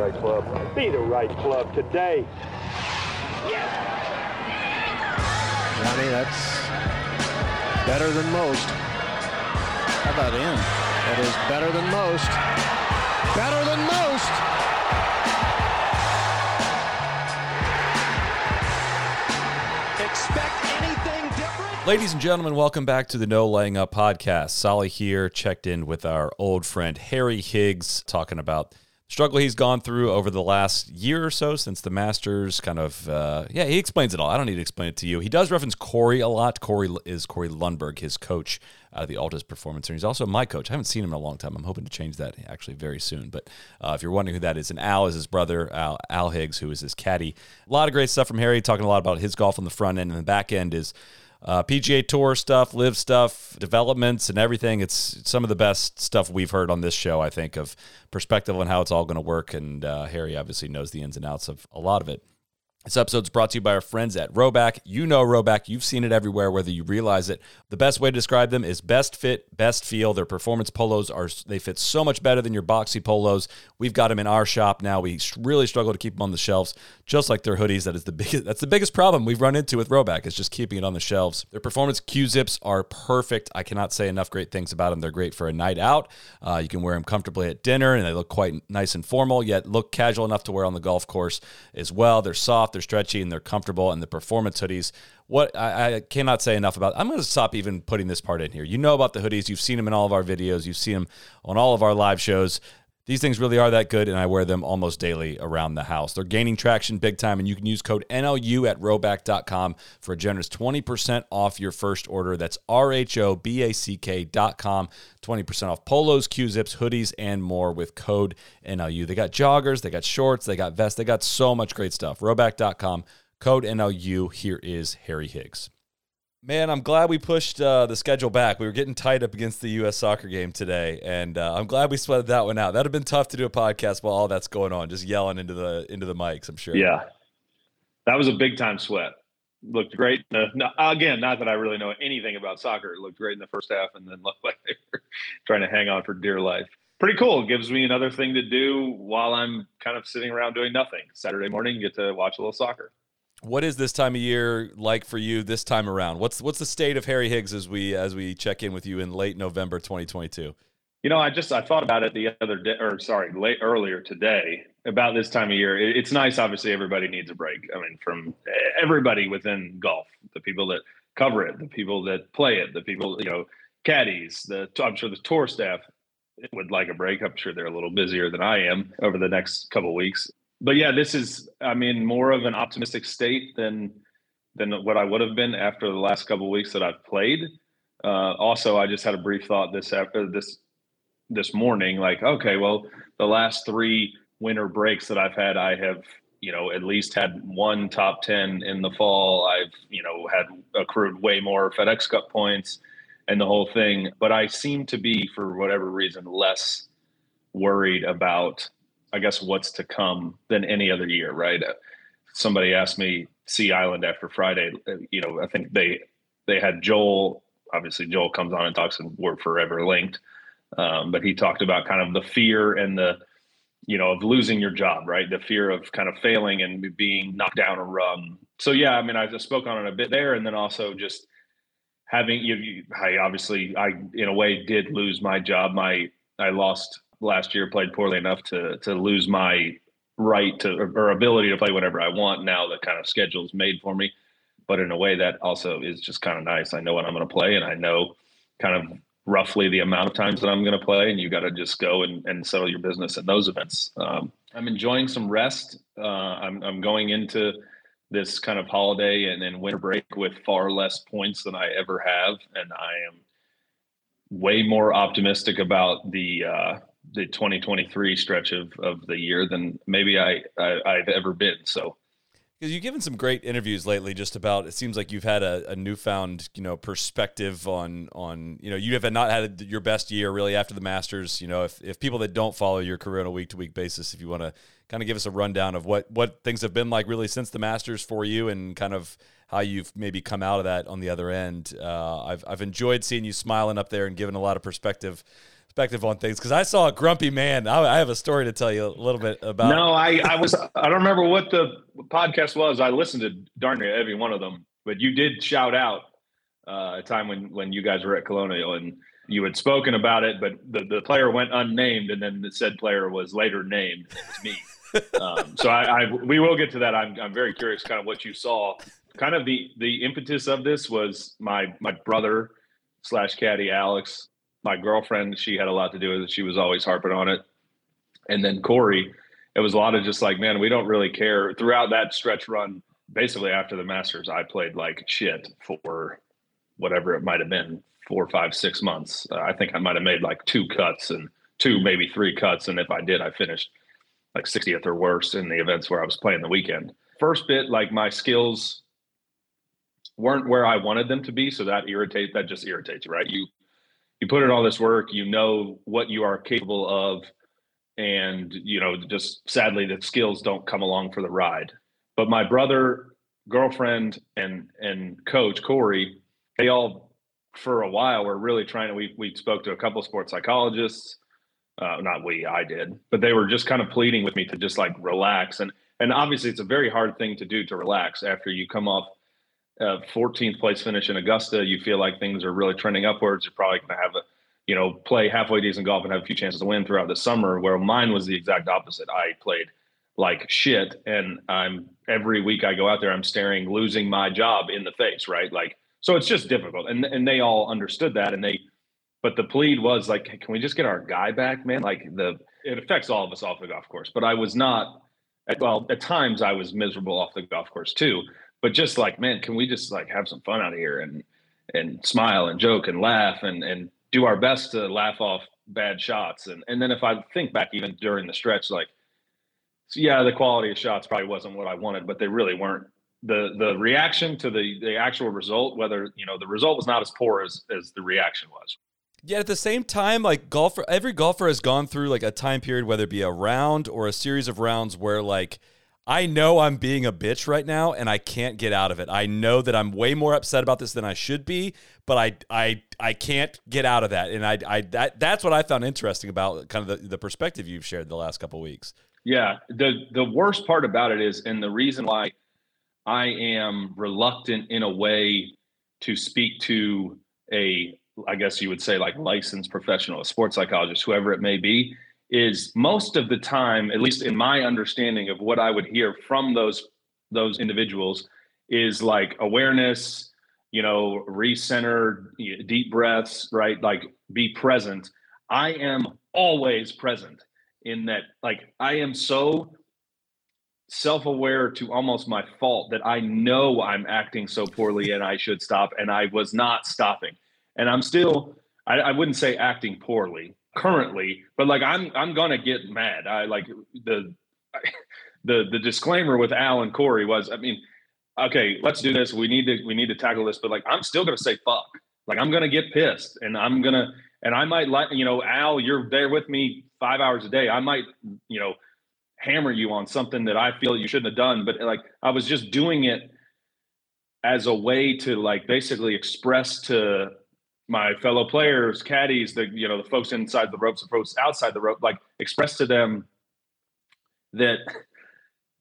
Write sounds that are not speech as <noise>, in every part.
right club. Be the right club today. Johnny, that's better than most. How about him? That is better than most. Better than most. Expect anything different? Ladies and gentlemen, welcome back to the No Laying Up podcast. Soly here, checked in with our old friend Harry Higgs, talking about the struggle he's gone through over the last year or so since the Masters. Kind of, uh, yeah, he explains it all. I don't need to explain it to you. He does reference Corey a lot. Corey is Corey Lundberg, his coach out of the Altus Performance Center. He's also my coach. I haven't seen him in a long time. I'm hoping to change that actually very soon. But uh, if you're wondering who that is, and Al is his brother, Al, Al Higgs, who is his caddy. A lot of great stuff from Harry, talking a lot about his golf on the front end, and the back end is uh, PGA Tour stuff, LIV stuff, developments, and everything. It's some of the best stuff we've heard on this show, I think, of perspective on how it's all going to work. And uh, Harry obviously knows the ins and outs of a lot of it. This episode is brought to you by our friends at Rhoback. You know Rhoback. You've seen it everywhere, whether you realize it. The best way to describe them is best fit, best feel. Their performance polos are they fit so much better than your boxy polos. We've got them in our shop now. We really struggle to keep them on the shelves, just like their hoodies. That is the biggest. That's the biggest problem we've run into with Rhoback is just keeping it on the shelves. Their performance Q zips are perfect. I cannot say enough great things about them. They're great for a night out. Uh, you can wear them comfortably at dinner, and they look quite nice and formal, yet look casual enough to wear on the golf course as well. They're soft, they're stretchy, and they're comfortable. And the performance hoodies, what I, I cannot say enough about. I'm going to stop even putting this part in here. You know about the hoodies. You've seen them in all of our videos. You've seen them on all of our live shows. These things really are that good, and I wear them almost daily around the house. They're gaining traction big time, and you can use code NLU at rhoback.com for a generous 20% off your first order. That's R H O B A C K.com. 20% off polos, Q zips, hoodies, and more with code NLU. They got joggers, they got shorts, they got vests, they got so much great stuff. Rhoback.com, code NLU. Here is Harry Higgs. Man, I'm glad we pushed uh, the schedule back. We were getting tight up against the U.S. soccer game today, and uh, I'm glad we sweated that one out. That'd have been tough to do a podcast while all that's going on, just yelling into the into the mics. I'm sure. Yeah, that was a big time sweat. Looked great. No, again, not that I really know anything about soccer. It looked great in the first half, and then <laughs> looked like they were trying to hang on for dear life. Pretty cool. Gives me another thing to do while I'm kind of sitting around doing nothing. Saturday morning, get to watch a little soccer. What is this time of year like for you this time around? What's what's the state of Harry Higgs as we as we check in with you in late November 2022? You know, I just I thought about it the other day, or sorry, late earlier today about this time of year. It, it's nice. Obviously, everybody needs a break. I mean, from everybody within golf, the people that cover it, the people that play it, the people you know, caddies. The I'm sure the tour staff would like a break. I'm sure they're a little busier than I am over the next couple weeks. But yeah, this is I mean more of an optimistic state than than what I would have been after the last couple weeks that I've played. Uh, also, I just had a brief thought this after this this morning, like, okay, well, the last three winter breaks that I've had, I have, you know, at least had one top 10 in the fall. I've, you know, had accrued way more FedEx Cup points and the whole thing. But I seem to be, for whatever reason, less worried about, I guess, what's to come than any other year, right? Somebody asked me Sea Island after Friday. You know, I think they they had Joel. Obviously, Joel comes on and talks, and we're forever linked. Um, but he talked about kind of the fear and the you know of losing your job right the fear of kind of failing and being knocked down a rung so yeah i mean i just spoke on it a bit there and then also just having you, you i obviously i in a way did lose my job my i lost last year played poorly enough to to lose my right to or ability to play whatever i want now the kind of schedule is made for me but in a way that also is just kind of nice i know what i'm going to play and i know kind of roughly the amount of times that I'm going to play, and you got to just go and, and settle your business at those events. Um, I'm enjoying some rest. Uh, I'm, I'm going into this kind of holiday and then winter break with far less points than I ever have, and I am way more optimistic about the uh, the 2023 stretch of, of the year than maybe I, I I've ever been. So because you've given some great interviews lately, just about it seems like you've had a, a, newfound you know perspective on on you know you have not had your best year really after the Masters. You know, if if people that don't follow your career on a week to week basis, if you want to kind of give us a rundown of what what things have been like really since the Masters for you and kind of how you've maybe come out of that on the other end. Uh, I've I've enjoyed seeing you smiling up there and giving a lot of perspective perspective on things because I saw a grumpy man. I, I, have a story to tell you a little bit about. No, I, I was I don't remember what the podcast was. I listened to darn near every one of them, but you did shout out uh, a time when when you guys were at Colonial and you had spoken about it, but the, the player went unnamed, and then the said player was later named. It was me. <laughs> um, so I, I, we will get to that. I'm I'm very curious, kind of what you saw. Kind of the the impetus of this was my my brother slash caddy Alex, my girlfriend. She had a lot to do with it. She was always harping on it, and then Corey. It was a lot of just like, man, we don't really care. Throughout that stretch run, basically after the Masters, I played like shit for whatever it might have been, four, five, six months. Uh, I think I might have made like two cuts and two, maybe three cuts, and if I did, I finished like 60th or worse in the events where I was playing the weekend. First bit, like my skills weren't where I wanted them to be, so that irritate that just irritates you, right? You you put in all this work, you know what you are capable of, and you know just sadly the skills don't come along for the ride. But my brother, girlfriend, and and coach Corey, they all for a while were really trying to. We we spoke to a couple sports psychologists uh, not we, I did, but they were just kind of pleading with me to just like relax. And and obviously, it's a very hard thing to do to relax after you come off a 14th place finish in Augusta. You feel like things are really trending upwards. You're probably going to have a, you know, play halfway decent golf and have a few chances to win throughout the summer. Where mine was the exact opposite. I played like shit, and I'm every week I go out there, I'm staring losing my job in the face, right? Like, so it's just difficult, and and they all understood that, and they but the plead was like, hey, can we just get our guy back, man? Like the it affects all of us off the golf course. But I was not well, at times I was miserable off the golf course too. But just like, man, can we just like have some fun out here and and smile and joke and laugh and and do our best to laugh off bad shots. And and then if I think back even during the stretch, like so yeah, the quality of shots probably wasn't what I wanted, but they really weren't. The the reaction to the the actual result, whether you know the result was not as poor as as the reaction was. Yet at the same time, like golfer, every golfer has gone through like a time period, whether it be a round or a series of rounds, where like I know I'm being a bitch right now and I can't get out of it. I know that I'm way more upset about this than I should be, but I I I can't get out of that. And I I that that's what I found interesting about kind of the, the perspective you've shared the last couple weeks. Yeah, the the worst part about it is, and the reason why I am reluctant in a way to speak to a I guess you would say like licensed professional, a sports psychologist, whoever it may be, is most of the time, at least in my understanding of what I would hear from those those individuals, is like awareness, you know, recenter, deep breaths, right? Like be present. I am always present in that, like I am so self-aware to almost my fault that I know I'm acting so poorly and I should stop, and I was not stopping and I'm still I, I wouldn't say acting poorly currently, but like I'm I'm gonna get mad. I like the the the disclaimer with Al and Corey was I mean, okay, let's do this. We need to we need to tackle this, but like I'm still gonna say fuck. Like I'm gonna get pissed and I'm gonna and I might like you know, Al, you're there with me five hours a day. I might, you know, hammer you on something that I feel you shouldn't have done. But like I was just doing it as a way to like basically express to my fellow players, caddies, the you know the folks inside the ropes, the folks outside the rope, like express to them that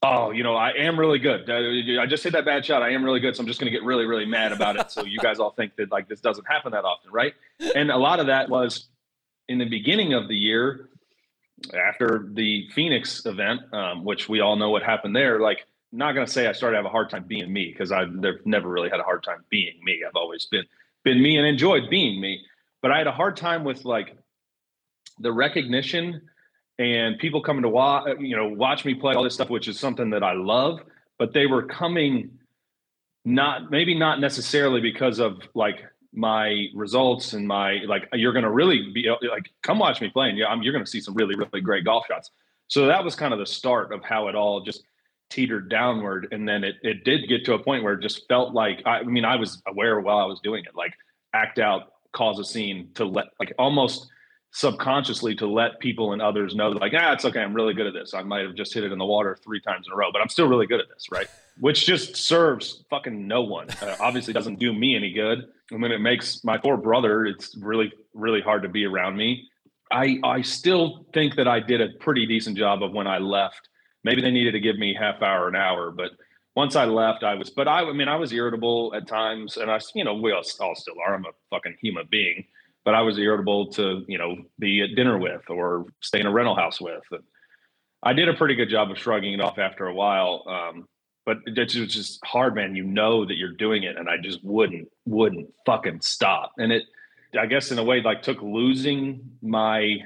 oh, you know, I am really good. I just hit that bad shot. I am really good, so I'm just going to get really, really mad about it. So you guys all think that like this doesn't happen that often, right? And a lot of that was in the beginning of the year after the Phoenix event, um, which we all know what happened there. Like, not going to say I started to have a hard time being me because I've never really had a hard time being me. I've always been been me and enjoyed being me. But I had a hard time with like the recognition and people coming to watch, you know, watch me play all this stuff, which is something that I love. But they were coming not maybe not necessarily because of like my results and my like you're going to really be like come watch me play and yeah I'm, you're going to see some really really great golf shots so that was kind of the start of how it all just teetered downward and then it, it did get to a point where it just felt like I, I mean i was aware while i was doing it like act out cause a scene to let like almost subconsciously to let people and others know like ah it's okay i'm really good at this. I might have just hit it in the water three times in a row but i'm still really good at this right? Which just serves fucking no one. Uh, obviously doesn't do me any good. And when it makes my poor brother it's really really hard to be around me. I I still think that I did a pretty decent job of when I left. Maybe they needed to give me half hour an hour, but once I left, I was. But I, I mean, I was irritable at times, and I, you know, we all, all still are. I'm a fucking human being, but I was irritable to you know be at dinner with or stay in a rental house with. And I did a pretty good job of shrugging it off after a while. Um, but it's just hard, man. You know that you're doing it, and I just wouldn't wouldn't fucking stop. And it I guess in a way like took losing my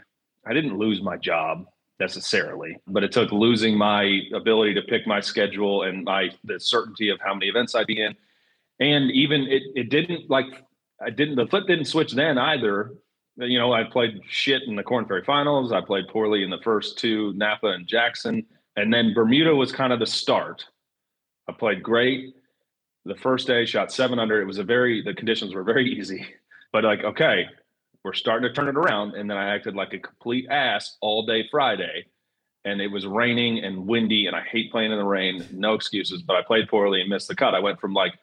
I didn't lose my job necessarily, but it took losing my ability to pick my schedule and my the certainty of how many events I'd be in. And even it it didn't like I didn't the flip didn't switch then either. You know, I played shit in the Korn Ferry finals. I played poorly in the first two, Napa and Jackson. And then Bermuda was kind of the start. I played great. The first day, shot seven under. It was a very the conditions were very <laughs> easy. But like, okay, we're starting to turn it around. And then I acted like a complete ass all day Friday. And it was raining and windy, and I hate playing in the rain. No excuses, but I played poorly and missed the cut. I went from like,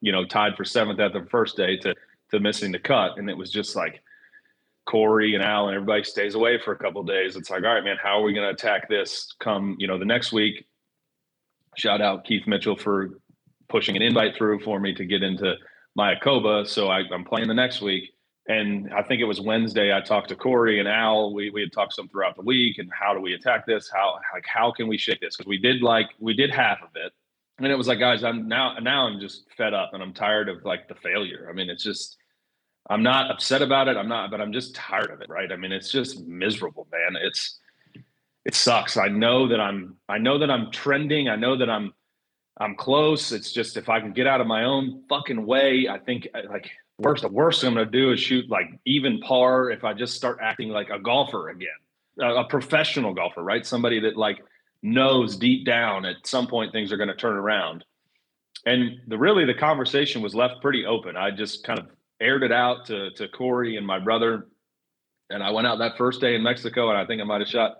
you know, tied for seventh at the first day to to missing the cut, and it was just like Corey and Al and everybody stays away for a couple days. It's like, all right, man, how are we going to attack this? Come, you know, the next week. Shout out Keith Mitchell for pushing an invite through for me to get into Mayakoba. So I, am playing the next week. And I think it was Wednesday. I talked to Corey and Al. We, we had talked some throughout the week and how do we attack this? How like how can we shake this? Because we did like we did half of it, and it was like guys, I'm now now I'm just fed up and I'm tired of like the failure. I mean, it's just I'm not upset about it. I'm not, but I'm just tired of it. Right? I mean, it's just miserable, man. It's it sucks. I know that I'm I know that I'm trending. I know that I'm I'm close. It's just if I can get out of my own fucking way, I think like worst the worst thing I'm gonna do is shoot like even par if I just start acting like a golfer again, a, a professional golfer, right? Somebody that like knows deep down at some point things are gonna turn around. And the really the conversation was left pretty open. I just kind of aired it out to to Corey and my brother, and I went out that first day in Mexico, and I think I might have shot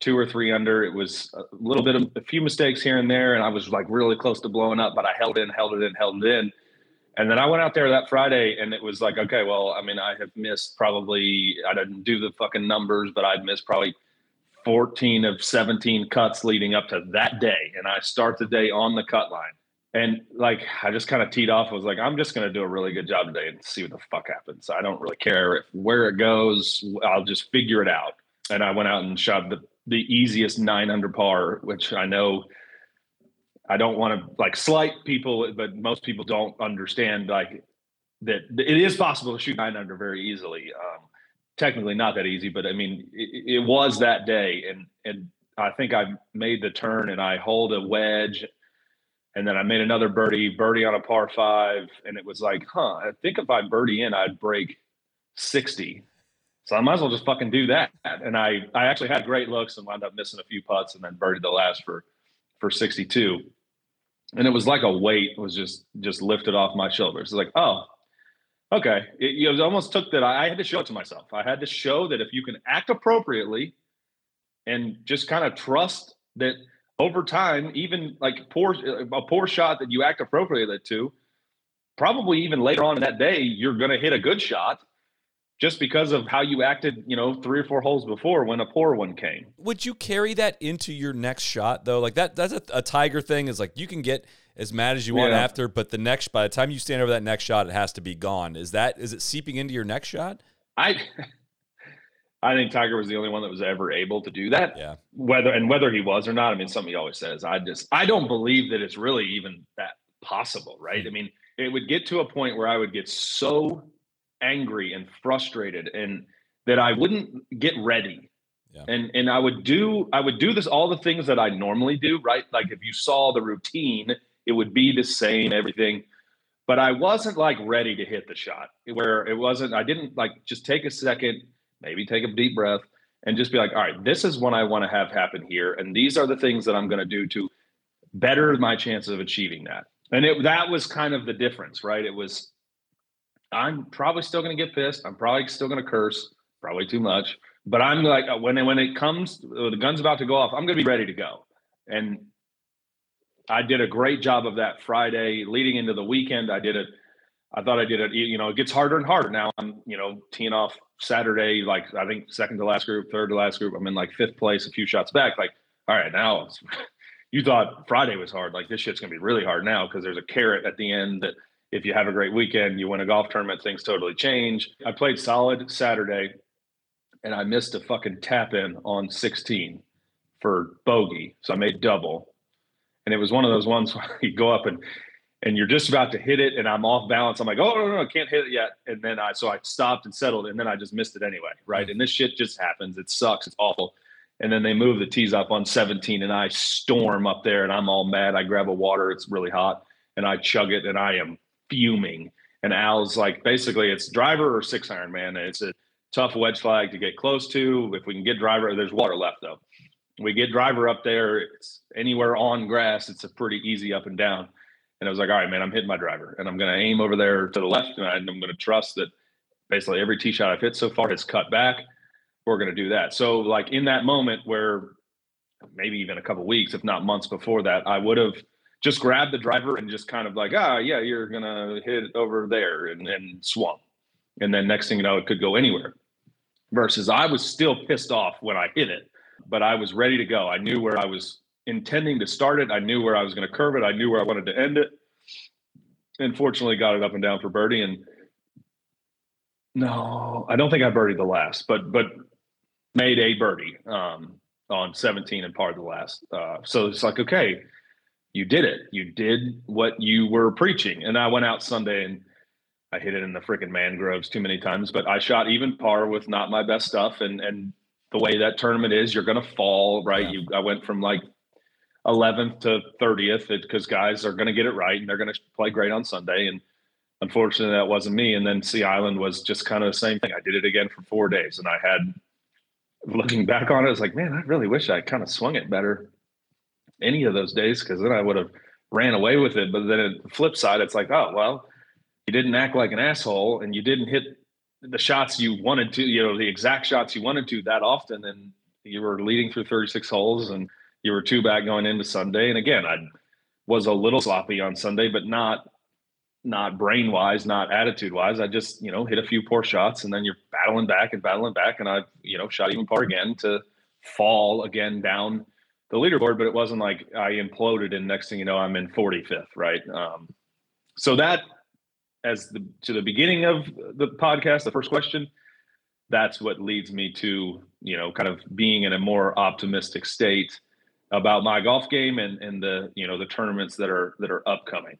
two or three under. It was a little bit of a few mistakes here and there, and I was like really close to blowing up, but I held in, held it in, held it in. And then I went out there that Friday, and it was like, okay, well, I mean, I have missed probably, I didn't do the fucking numbers, but I'd missed probably 14 of 17 cuts leading up to that day. And I start the day on the cut line. And like, I just kind of teed off. I was like, I'm just going to do a really good job today and see what the fuck happens. I don't really care if where it goes. I'll just figure it out. And I went out and shot the the easiest 900 par, which I know I don't want to like slight people, but most people don't understand like that it is possible to shoot nine under very easily. Um, technically not that easy, but I mean, it, it, was that day. And, and I think I made the turn and I hold a wedge and then I made another birdie, birdie on a par five. And it was like, huh, I think if I birdie in, I'd break 60 so I might as well just fucking do that. And I, I actually had great looks and wound up missing a few putts and then birdied the last for, for 62. And it was like a weight was just, just lifted off my shoulders. It's like, oh, okay. It, it almost took that. I, had to show it to myself. I had to show that if you can act appropriately and just kind of trust that over time, even like poor, a poor shot that you act appropriately to, probably even later on in that day, you're going to hit a good shot just because of how you acted, you know, three or four holes before when a poor one came. Would you carry that into your next shot though? Like that that's a, a tiger thing is like you can get as mad as you want yeah. after, but the next by the time you stand over that next shot, it has to be gone. Is that is it seeping into your next shot? I <laughs> I think Tiger was the only one that was ever able to do that. Yeah. Whether and whether he was or not, I mean, something he always says. I just I don't believe that it's really even that possible, right? Mm-hmm. I mean, it would get to a point where I would get so angry and frustrated and that I wouldn't get ready. Yeah. And and I would do I would do this all the things that I normally do, right? Like if you saw the routine, it would be the same everything. But I wasn't like ready to hit the shot where it wasn't I didn't like just take a second, maybe take a deep breath and just be like, all right, this is what I want to have happen here and these are the things that I'm going to do to better my chances of achieving that. And it that was kind of the difference, right? It was I'm probably still going to get pissed. I'm probably still going to curse, probably too much. But I'm like, uh, when when it comes, the gun's about to go off. I'm going to be ready to go. And I did a great job of that Friday leading into the weekend. I did it. I thought I did it. You know, it gets harder and harder now. I'm, you know, teeing off Saturday, like I think second to last group, third to last group. I'm in like fifth place, a few shots back. Like, all right, now <laughs> you thought Friday was hard. Like this shit's gonna be really hard now because there's a carrot at the end that if you have a great weekend, you win a golf tournament, things totally change. I played solid Saturday, and I missed a fucking tap in on 16 for bogey, so I made double. And it was one of those ones where <laughs> you go up and and you're just about to hit it and I'm off balance. I'm like, oh no, no, I can't hit it yet. And then I so I stopped and settled and then I just missed it anyway. Right. And this shit just happens. It sucks. It's awful. And then they move the tees up on 17 and I storm up there and I'm all mad. I grab a water, it's really hot, and I chug it and I am fuming. And Al's like, basically it's driver or six iron, man. It's a tough wedge flag to get close to. If we can get driver, there's water left though. We get driver up there, it's anywhere on grass, it's a pretty easy up and down and I was like, all right, man, I'm hitting my driver and I'm going to aim over there to the left. And I'm going to trust that basically every tee shot I've hit so far has cut back. We're going to do that. So, like in that moment where maybe even a couple weeks, if not months before that, I would have just grabbed the driver and just kind of like, ah, yeah, you're to hit over there and, and swung. And then next thing you know, it could go anywhere. Versus I was still pissed off when I hit it, but I was ready to go. I knew where I was intending to start it. I knew where I was going to curve it. I knew where I wanted to end it. And fortunately, got it up and down for birdie. And no, I don't think I birdied the last, but but made a birdie um, on 17 and par the last. Uh, so it's like, okay, you did it. You did what you were preaching. And I went out Sunday and I hit it in the freaking mangroves too many times, but I shot even par with not my best stuff. And and the way that tournament is, you're going to fall, right? Yeah. You, I went from like 11th to 30th because guys are going to get it right and they're going to play great on Sunday. And unfortunately, that wasn't me. And then Sea Island was just kind of the same thing. I did it again for four days, and I had looking back on it, I was like, man, I really wish I kind of swung it better any of those days because then I would have ran away with it. But then the flip side, it's like, oh well, you didn't act like an asshole and you didn't hit the shots you wanted to, you know, the exact shots you wanted to that often, and you were leading through 36 holes and you were two back going into Sunday. And again, I was a little sloppy on Sunday, but not not brain wise, not attitude wise. I just, you know, hit a few poor shots and then you're battling back and battling back. And I, you know, shot even par again to fall again down the leaderboard, but it wasn't like I imploded and next thing you know, I'm in 45th. Right. Um, so that as the, to the beginning of the podcast, the first question, that's what leads me to, you know, kind of being in a more optimistic state about my golf game and, and the you know the tournaments that are that are upcoming.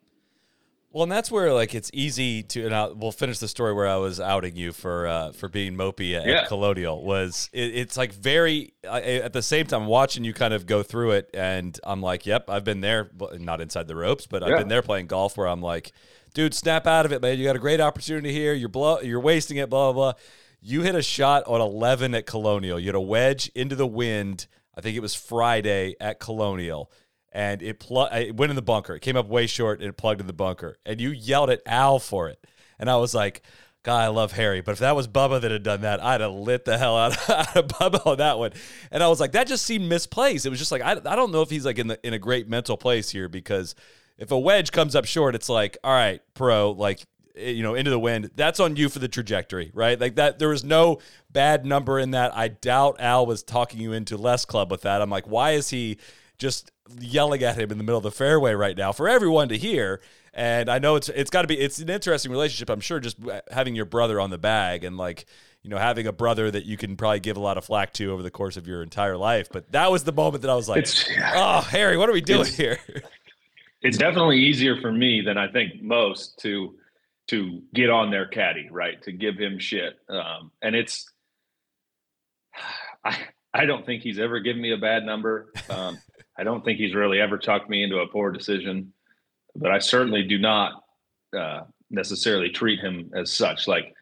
Well, and that's where like it's easy to, and I'll, we'll finish the story where I was outing you for uh, for being mopey at, yeah. Colonial. Was it, it's like very I, at the same time watching you kind of go through it, and I'm like, yep, I've been there, not inside the ropes, but I've been there playing golf where I'm like, dude, snap out of it, man. You got a great opportunity here. You're blow, you're wasting it. Blah blah. blah. You hit a shot on 11 at Colonial. You had a wedge into the wind I think it was Friday at Colonial, and it, pl- it went in the bunker. It came up way short and it plugged in the bunker. And you yelled at Al for it. And I was like, God, I love Harry. But if that was Bubba that had done that, I'd have lit the hell out of, <laughs> out of Bubba on that one. And I was like, that just seemed misplaced. It was just like, I, I don't know if he's like in the in a great mental place here because if a wedge comes up short, it's like, all right, pro, like Eh, you know, into the wind, that's on you for the trajectory, right? Like that, there was no bad number in that. I doubt Al was talking you into less club with that. I'm like, why is he just yelling at him in the middle of the fairway right now for everyone to hear? And I know it's it's got to be it's an interesting relationship. I'm sure just having your brother on the bag and like you know having a brother that you can probably give a lot of flack to over the course of your entire life. But that was the moment that I was like, it's, oh Harry, what are we doing here? It's definitely easier for me than I think most to to get on their caddy, right? To give him shit. Um, and it's, <sighs> I, I don't think he's ever given me a bad number. Um, I don't think he's really ever talked me into a poor decision, but I certainly do not uh, necessarily treat him as such. Like,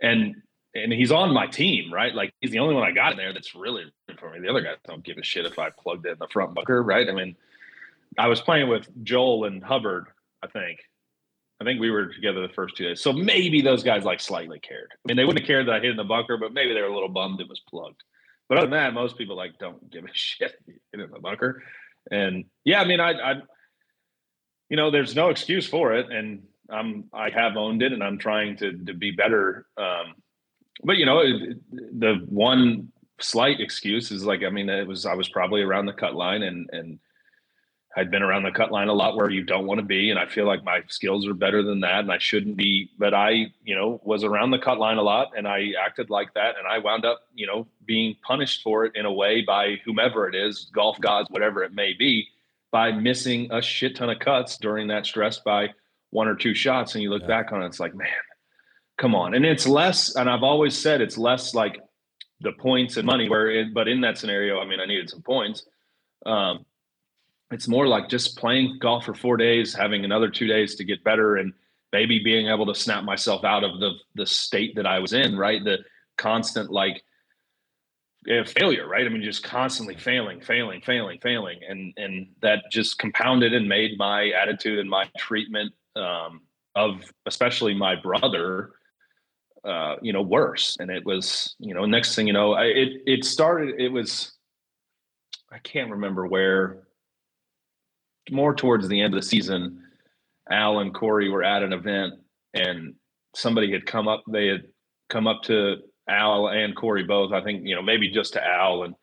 and and he's on my team, right? Like he's the only one I got in there that's really for me. The other guys don't give a shit if I plugged in the front bunker, right? I mean, I was playing with Joel and Hubbard, I think, I think we were together the first two days. So maybe those guys like slightly cared. I mean, they wouldn't have cared that I hit in the bunker, but maybe they were a little bummed it was plugged. But other than that, most people like don't give a <laughs> shit hit in the bunker. And yeah, I mean, I, I, you know, there's no excuse for it. And I'm I have owned it, and I'm trying to to be better. Um, but you know, it, the one slight excuse is like, I mean, it was I was probably around the cut line, and and I'd been around the cut line a lot where you don't want to be, and I feel like my skills are better than that, and I shouldn't be. But I, you know, was around the cut line a lot, and I acted like that, and I wound up, you know, being punished for it in a way by whomever it is, golf gods, whatever it may be, by missing a shit ton of cuts during that stress by one or two shots, and you look yeah. back on it, it's like, man, come on, and it's less. And I've always said it's less like the points and money, where, it, but in that scenario, I mean, I needed some points. Um, it's more like just playing golf for four days, having another two days to get better, and maybe being able to snap myself out of the the state that I was in. Right, the constant like failure. Right, I mean, just constantly failing, failing, failing, failing, and and that just compounded and made my attitude and my treatment um, of especially my brother uh, you know, worse. And it was, you know, next thing you know, I, it it started. It was, I can't remember where more towards the end of the season, Al and Corey were at an event and somebody had come up, they had come up to Al and Corey both, I think, you know, maybe just to Al. And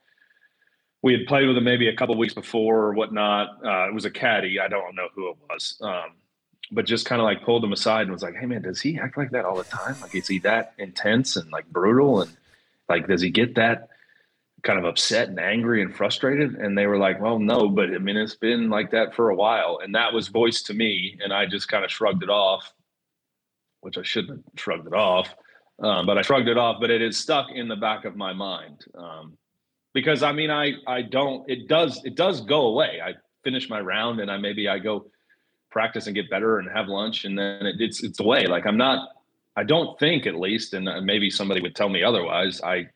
we had played with him maybe a couple weeks before or whatnot. Uh, it was a caddy. I don't know who it was. Um, but just kind of like pulled him aside and was like, Hey man, does he act like that all the time? Like, is he that intense and like brutal? And like, does he get that kind of upset and angry and frustrated? And they were like, well, no, but I mean, it's been like that for a while. And that was voiced to me. And I just kind of shrugged it off, which I shouldn't have shrugged it off. Um, but I shrugged it off, but it is stuck in the back of my mind. Um, because I mean, I, I don't, it does, it does go away. I finish my round and I, maybe I go practice and get better and have lunch and then it, it's, it's away. Like I'm not, I don't think at least, and uh, maybe somebody would tell me otherwise. I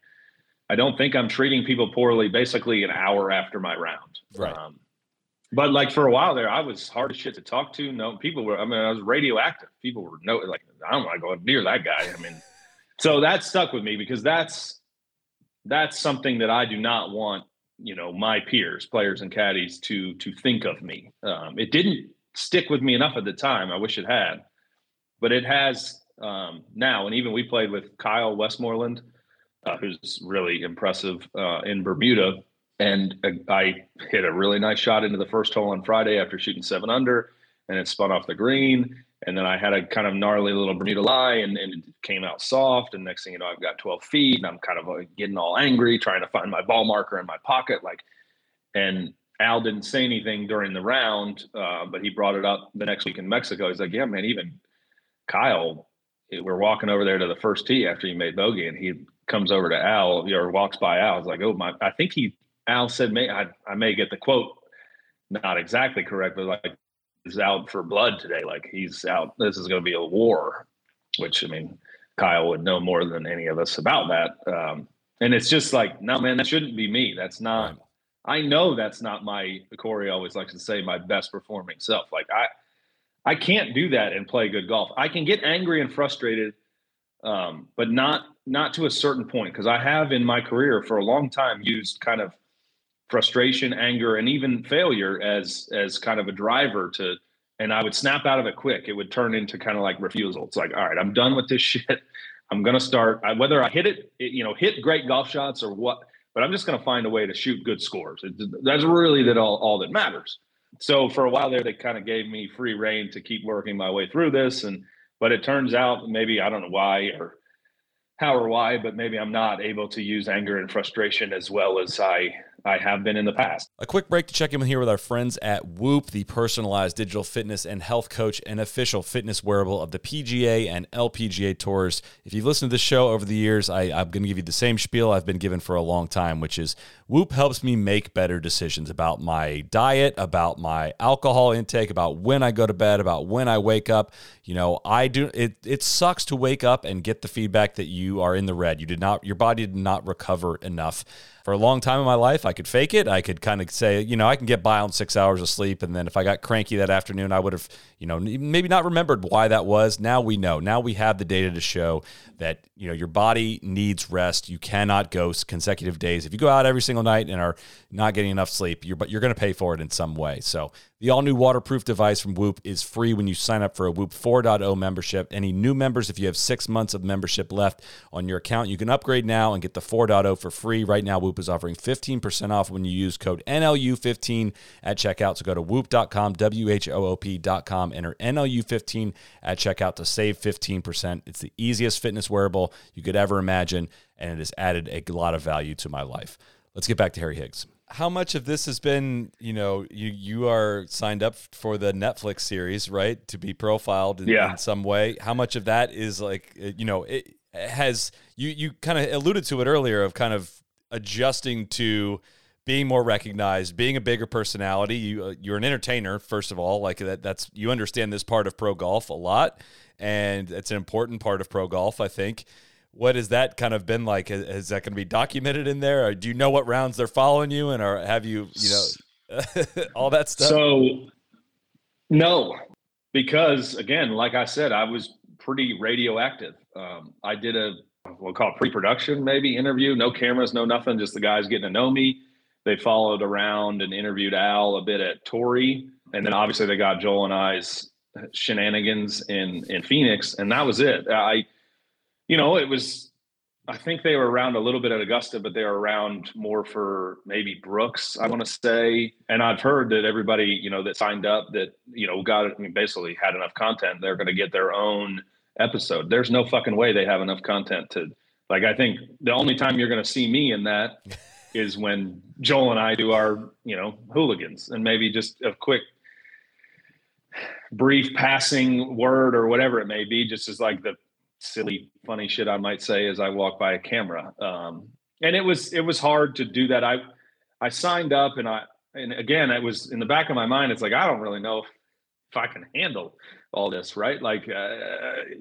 I don't think I'm treating people poorly basically an hour after my round. Right. Um, but like for a while there, I was hard as shit to talk to. No, people were, I mean, I was radioactive. People were no, like, I don't want to go near that guy. I mean, so that stuck with me because that's, that's something that I do not want, you know, my peers, players and caddies to, to think of me. Um, it didn't stick with me enough at the time. I wish it had, but it has um, now. And even we played with Kyle Westmoreland, uh, who's really impressive uh, in Bermuda. And uh, I hit a really nice shot into the first hole on Friday after shooting seven under, and it spun off the green. And then I had a kind of gnarly little Bermuda lie, and, and it came out soft. And next thing you know, I've got 12 feet, and I'm kind of uh, getting all angry, trying to find my ball marker in my pocket. Like, and Al didn't say anything during the round, uh, but he brought it up the next week in Mexico. He's like, "Yeah, man, even Kyle, we're walking over there to the first tee after he made bogey, and he comes over to Al or walks by Al. It's like, oh my! I think he Al said, "May I, I may get the quote not exactly correct, but like he's out for blood today. Like he's out. This is going to be a war." Which I mean, Kyle would know more than any of us about that. Um, and it's just like, no, man, that shouldn't be me. That's not. I know that's not my. Corey always likes to say my best performing self. Like I, I can't do that and play good golf. I can get angry and frustrated, um, but not not to a certain point because I have in my career for a long time used kind of frustration, anger, and even failure as as kind of a driver to and I would snap out of it quick. It would turn into kind of like refusal. It's like, all right, I'm done with this <laughs> shit. I'm gonna start I, whether I hit it, it, you know, hit great golf shots or what, but I'm just gonna find a way to shoot good scores. It, that's really that all, all that matters. So for a while there, they kind of gave me free reign to keep working my way through this. And but it turns out maybe I don't know why or how or why, but maybe I'm not able to use anger and frustration as well as I I have been in the past. A quick break to check in here with our friends at Whoop, the personalized digital fitness and health coach and official fitness wearable of the PGA and LPGA tours. If you've listened to this show over the years, I, I'm going to give you the same spiel I've been given for a long time, which is Whoop helps me make better decisions about my diet, about my alcohol intake, about when I go to bed, about when I wake up. You know, I do it it sucks to wake up and get the feedback that you are in the red. You did not your body did not recover enough for a long time in my life, I could fake it. I could kind of say, you know, I can get by on six hours of sleep. And then if I got cranky that afternoon, I would have, you know, maybe not remembered why that was. Now we know. Now we have the data to show that you know your body needs rest. You cannot go consecutive days. If you go out every single night and are not getting enough sleep, you're but you're going to pay for it in some way. So the all new waterproof device from Whoop is free when you sign up for a Whoop 4.0 membership. Any new members, if you have six months of membership left on your account, you can upgrade now and get the 4.0 for free. Right now, Whoop is offering 15% off when you use code NLU15 at checkout. So go to whoop.com, W H O O P.com, enter NLU15 at checkout to save 15%. It's the easiest fitness wearable you could ever imagine, and it has added a lot of value to my life. Let's get back to Harry Higgs. How much of this has been, you know, you you are signed up for the Netflix series, right, to be profiled in, Yeah. in some way? How much of that is like, uh, you know, it has you you kind of alluded to it earlier of kind of adjusting to being more recognized, being a bigger personality. You uh, you're an entertainer first of all, like that. That's you understand this part of pro golf a lot, and it's an important part of pro golf, I think. What has that kind of been like? Is, is that going to be documented in there? Or do you know what rounds they're following you, and or have you, you know, <laughs> all that stuff? So, no, because again, like I said, I was pretty radioactive. Um, I did a we'll call it pre-production maybe interview, no cameras, no nothing, just the guys getting to know me. They followed around and interviewed Al a bit at Torrey, and then obviously they got Joel and I's shenanigans in in Phoenix, and that was it. I, you know, it was. I think they were around a little bit at Augusta, but they were around more for maybe Brooks, I want to say. And I've heard that everybody, you know, that signed up that, you know, got I mean, basically had enough content, they're going to get their own episode. There's no fucking way they have enough content to, like, I think the only time you're going to see me in that <laughs> is when Joel and I do our, you know, hooligans and maybe just a quick, brief passing word or whatever it may be, just as like the silly, funny shit I might say as I walk by a camera. Um, and it was it was hard to do that. I I signed up and I and again it was in the back of my mind. It's like I don't really know if, I can handle all this, right? Like uh,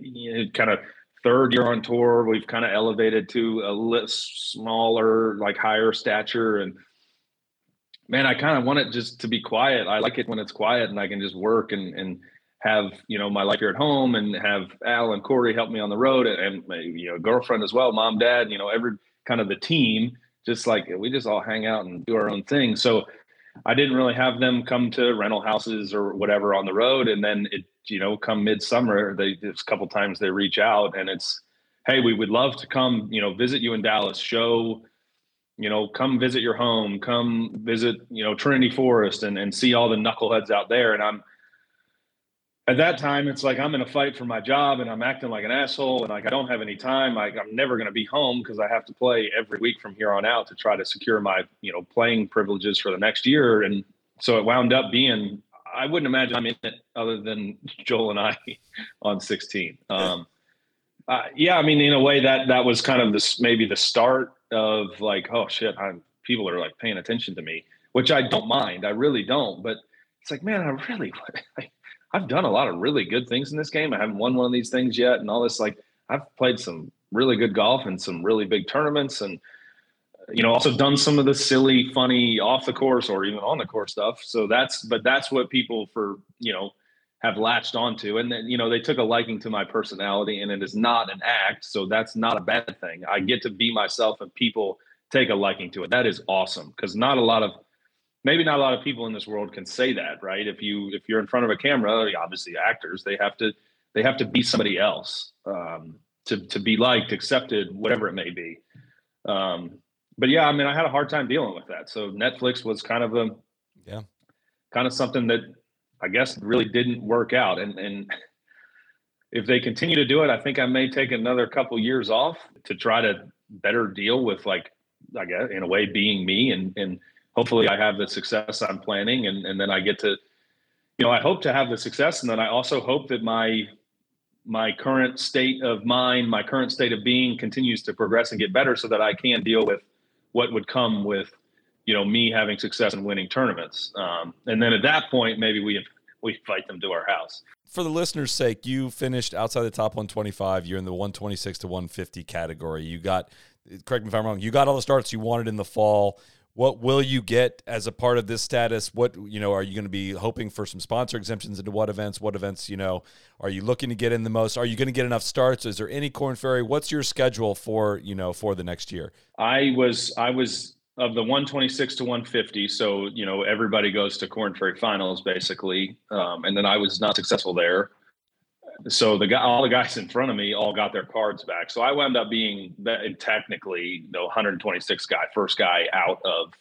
you know, kind of third year on tour, we've kind of elevated to a little smaller, like higher stature and. Man, I kind of want it just to be quiet. I like it when it's quiet and I can just work and, and have you know my life here at home and have Al and Corey help me on the road and, and my you know girlfriend as well, mom, dad, you know every kind of the team. Just like we just all hang out and do our own thing. So I didn't really have them come to rental houses or whatever on the road. And then it you know come midsummer, they just a couple times they reach out and it's hey we would love to come you know visit you in Dallas, show you know come visit your home, come visit you know Trinity Forest and and see all the knuckleheads out there. And I'm at that time it's like i'm in a fight for my job and i'm acting like an asshole and like i don't have any time. Like i'm never going to be home because i have to play every week from here on out to try to secure my you know playing privileges for the next year. And so it wound up being i wouldn't imagine i'm in it other than joel and i <laughs> on 16 um uh, yeah i mean in a way that that was kind of this maybe the start of like oh shit i'm people are like paying attention to me which i don't mind i really don't but it's like man i really <laughs> I've done a lot of really good things in this game. I haven't won one of these things yet, and all this. Like I've played some really good golf and some really big tournaments, and you know, also done some of the silly, funny off the course or even on the course stuff. So that's, but that's what people for you know have latched onto, and then you know they took a liking to my personality, and it is not an act, so that's not a bad thing. I get to be myself, and people take a liking to it. That is awesome because not a lot of maybe not a lot of people in this world can say that right if you if you're in front of a camera obviously actors they have to they have to be somebody else um, to to be liked accepted whatever it may be um, but yeah i mean i had a hard time dealing with that so netflix was kind of a Yeah. kind of something that i guess really didn't work out and and if they continue to do it i think i may take another couple years off to try to better deal with like i guess in a way being me and and hopefully I have the success I'm planning and, and then I get to, you know, I hope to have the success. And then I also hope that my, my current state of mind, my current state of being continues to progress and get better so that I can deal with what would come with, you know, me having success and winning tournaments. Um, and then at that point, maybe we, we invite them to our house. For the listeners' sake, you finished outside the top 125. You're in the 126 to 150 category. You got, correct me if I'm wrong, you got all the starts you wanted in the fall what will you get as a part of this status? What you know, are you going to be hoping for some sponsor exemptions into what events? What events you know are you looking to get in the most? Are you going to get enough starts? Is there any Korn Ferry? What's your schedule for you know for the next year? I was I was of the 126 to 150. So you know everybody goes to Korn Ferry finals basically, um, and then I was not successful there. So the guy, all the guys in front of me, all got their cards back. So I wound up being technically the 126 guy, first guy out of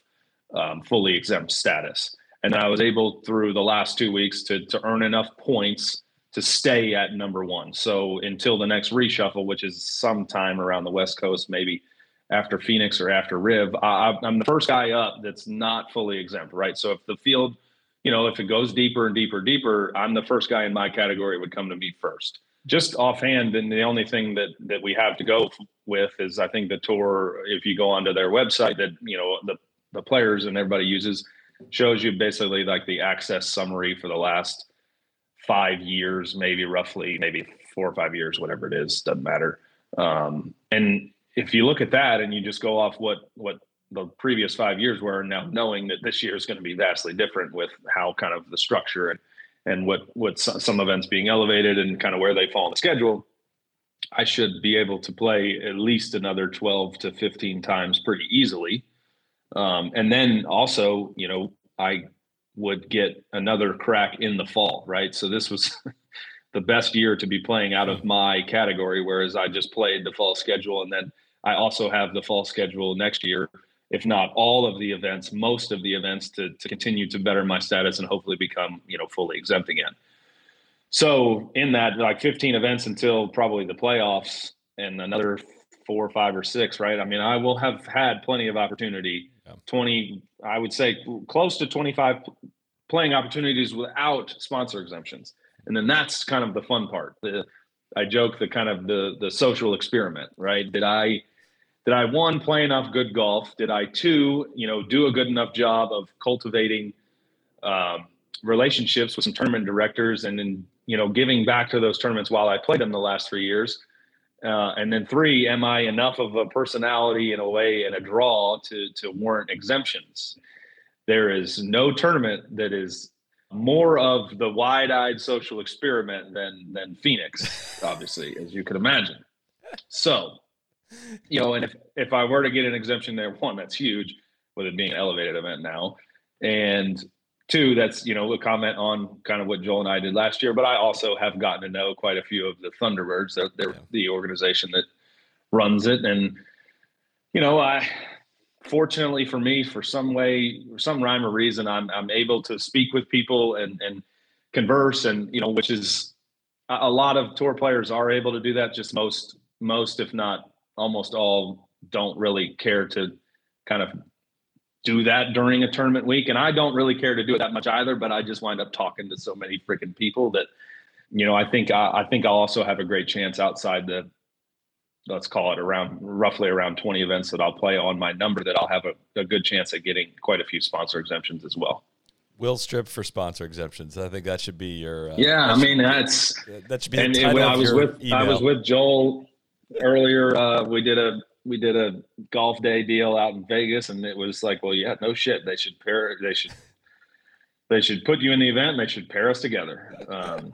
um, fully exempt status, and I was able through the last two weeks to to earn enough points to stay at number one. So until the next reshuffle, which is sometime around the West Coast, maybe after Phoenix or after Riv, I, am the first guy up that's not fully exempt, right? So if the field, you know, if it goes deeper and deeper, deeper, I'm the first guy in my category would come to me first. Just offhand, and the only thing that that we have to go with is I think the tour. If you go onto their website, that you know the the players and everybody uses shows you basically like the access summary for the last five years, maybe roughly, maybe four or five years, whatever it is, doesn't matter. Um, and if you look at that and you just go off what what the previous five years were, now knowing that this year is going to be vastly different with how kind of the structure and and what what some events being elevated and kind of where they fall on the schedule, I should be able to play at least another twelve to fifteen times pretty easily. Um, and then also, you know, I would get another crack in the fall, right? So this was <laughs> the best year to be playing out of my category, whereas I just played the fall schedule and then I also have the fall schedule next year, if not all of the events, most of the events to, to continue to better my status and hopefully become, you know, fully exempt again. So in that, like 15 events until probably the playoffs and another four or five or six, right? I mean, I will have had plenty of opportunity, yeah. 20, I would say close to 25 playing opportunities without sponsor exemptions. And then that's kind of the fun part. The, I joke the kind of the the social experiment, right? Did I did I one play enough good golf? Did I two, you know, do a good enough job of cultivating um, relationships with some tournament directors, and then you know giving back to those tournaments while I played them the last three years? Uh, and then three, am I enough of a personality in a way and a draw to to warrant exemptions? There is no tournament that is more of the wide-eyed social experiment than than Phoenix, obviously, as you could imagine. So, you know, and if if I were to get an exemption there, one, that's huge, with it being an elevated event now, and two, that's you know a comment on kind of what Joel and I did last year. But I also have gotten to know quite a few of the Thunderbirds. They're, they're yeah. the organization that runs it, and you know, I fortunately for me, for some way, some rhyme or reason, I'm I'm able to speak with people and and converse, and you know, which is a lot of tour players are able to do that. Just most most, if not almost all, don't really care to kind of do that during a tournament week, and I don't really care to do it that much either. But I just wind up talking to so many freaking people that you know, I think I, I think I'll also have a great chance outside the let's call it around roughly around 20 events that I'll play on my number that I'll have a, a good chance at getting quite a few sponsor exemptions as well. Will strip for sponsor exemptions. I think that should be your. Uh, yeah, I mean that's that should be. And when I was with email. I was with Joel earlier. Uh, we did a we did a golf day deal out in Vegas, and it was like, well, yeah, no shit. They should pair. They should. They should put you in the event. and They should pair us together. Um,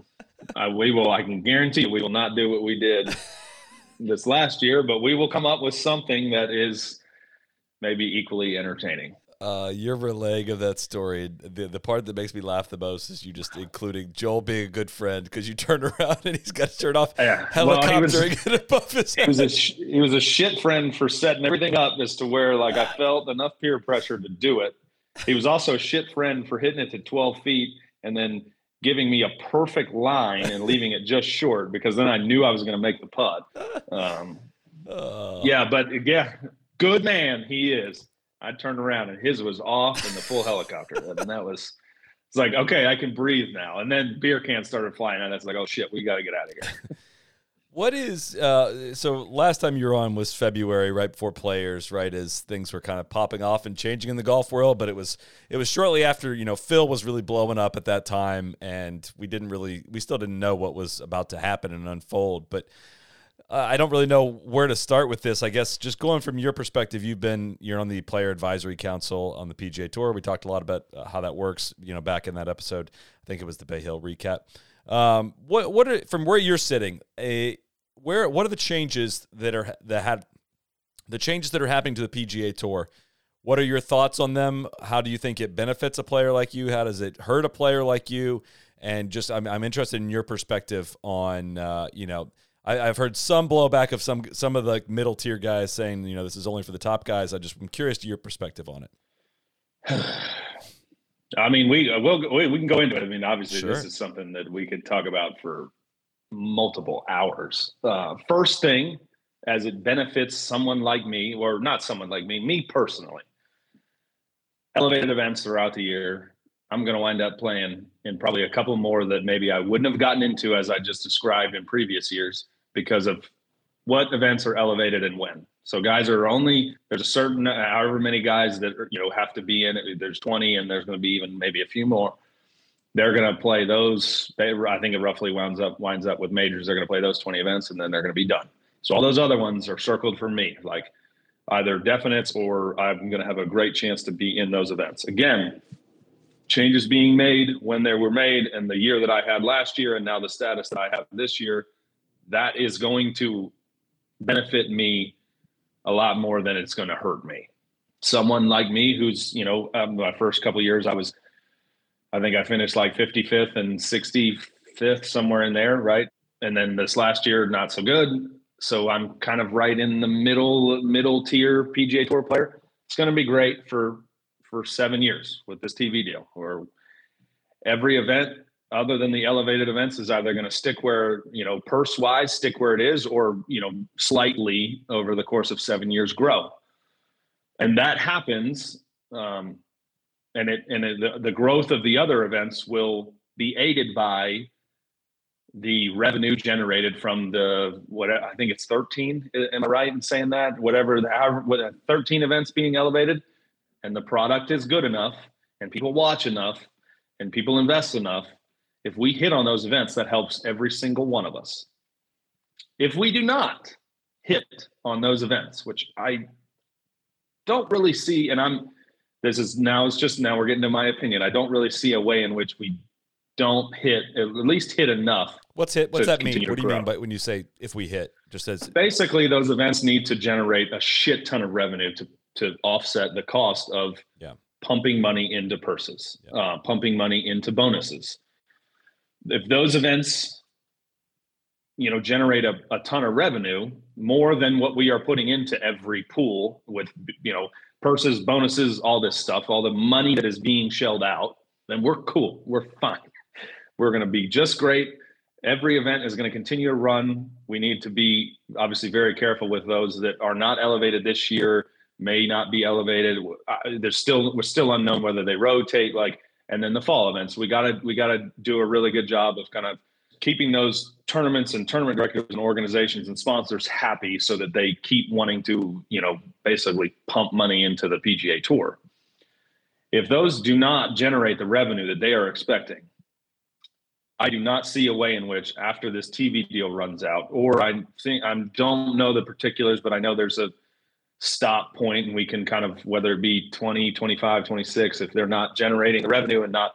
I, we will. I can guarantee you, we will not do what we did this last year, but we will come up with something that is maybe equally entertaining. Uh, your relaying of that story, the the part that makes me laugh the most is you just including Joel being a good friend because you turn <laughs> around and he's got to turn off yeah. helicoptering well, <laughs> <laughs> above his head. He was, a, he was a shit friend for setting everything up as to where like I felt enough peer pressure to do it. He was also a shit friend for hitting it to 12 feet and then giving me a perfect line and leaving it just short because then I knew I was going to make the putt. Um, uh. Yeah, but yeah, good man he is. I turned around and his was off in the full helicopter, and that was it's like okay, I can breathe now. And then beer cans started flying, and that's like oh shit, we got to get out of here. <laughs> What is uh, so? Last time you were on was February, right before players, right as things were kind of popping off and changing in the golf world. But it was it was shortly after you know Phil was really blowing up at that time, and we didn't really we still didn't know what was about to happen and unfold. But uh, I don't really know where to start with this. I guess just going from your perspective, you've been you're on the player advisory council on the PGA Tour. We talked a lot about uh, how that works. You know, back in that episode, I think it was the Bay Hill recap. Um, what what are, from where you're sitting? A where what are the changes that are that had the changes that are happening to the PGA Tour? What are your thoughts on them? How do you think it benefits a player like you? How does it hurt a player like you? And just I'm I'm interested in your perspective on uh, you know I, have heard some blowback of some some of the middle tier guys saying, you know, this is only for the top guys. I just I'm curious to your perspective on it. I mean, we uh, will we, we can go into it. I mean, obviously, sure. this is something that we could talk about for multiple hours. Uh, first thing, as it benefits someone like me, or not someone like me, me personally, elevated events throughout the year. I'm going to wind up playing in probably a couple more that maybe I wouldn't have gotten into as I just described in previous years because of what events are elevated and when. So guys are only there's a certain uh, however many guys that you know have to be in it. There's 20, and there's going to be even maybe a few more. They're going to play those. They, I think it roughly winds up winds up with majors. They're going to play those 20 events, and then they're going to be done. So all those other ones are circled for me, like either definites or I'm going to have a great chance to be in those events. Again, changes being made when they were made, and the year that I had last year, and now the status that I have this year that is going to benefit me a lot more than it's going to hurt me. Someone like me, who's you know, um, my first couple years, I was, I think I finished like 55th and 65th somewhere in there, right? And then this last year, not so good. So I'm kind of right in the middle, middle tier PGA Tour player. It's going to be great for for seven years with this TV deal, or every event other than the elevated events is either going to stick where you know purse wise stick where it is or you know slightly over the course of seven years grow. And that happens um, and it and it, the, the growth of the other events will be aided by the revenue generated from the what I think it's 13 am I right in saying that? Whatever the however what 13 events being elevated and the product is good enough and people watch enough and people invest enough if we hit on those events, that helps every single one of us. If we do not hit on those events, which I don't really see, and I'm this is now it's just now we're getting to my opinion. I don't really see a way in which we don't hit at least hit enough. What's hit? What's that mean? What do you grow. mean by when you say if we hit? Just as basically those events need to generate a shit ton of revenue to to offset the cost of yeah. pumping money into purses, yeah. uh, pumping money into bonuses, if those events you know generate a, a ton of revenue more than what we are putting into every pool with you know purses bonuses all this stuff all the money that is being shelled out then we're cool. We're fine. We're going to be just great. Every event is going to continue to run. We need to be obviously very careful with those that are not elevated this year may not be elevated. There's still we're still unknown whether they rotate. Like and then the fall events. We gotta we gotta do a really good job of kind of keeping those tournaments and tournament directors and organizations and sponsors happy so that they keep wanting to you know basically pump money into the PGA Tour. If those do not generate the revenue that they are expecting, I do not see a way in which after this TV deal runs out, or I think I don't know the particulars, but I know there's a stop point and we can kind of whether it be 20 25 26 if they're not generating the revenue and not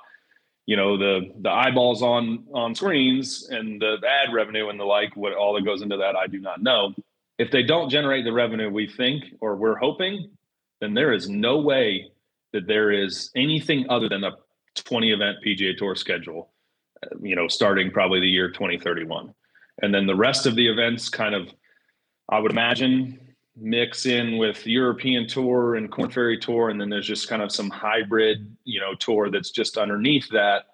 you know the the eyeballs on on screens and the ad revenue and the like what all that goes into that i do not know. If they don't generate the revenue we think or we're hoping then there is no way that there is anything other than a 20 event pga tour schedule uh, you know starting probably the year 2031 and then the rest of the events kind of i would imagine mix in with European tour and Korn Ferry tour, and then there's just kind of some hybrid, you know, tour that's just underneath that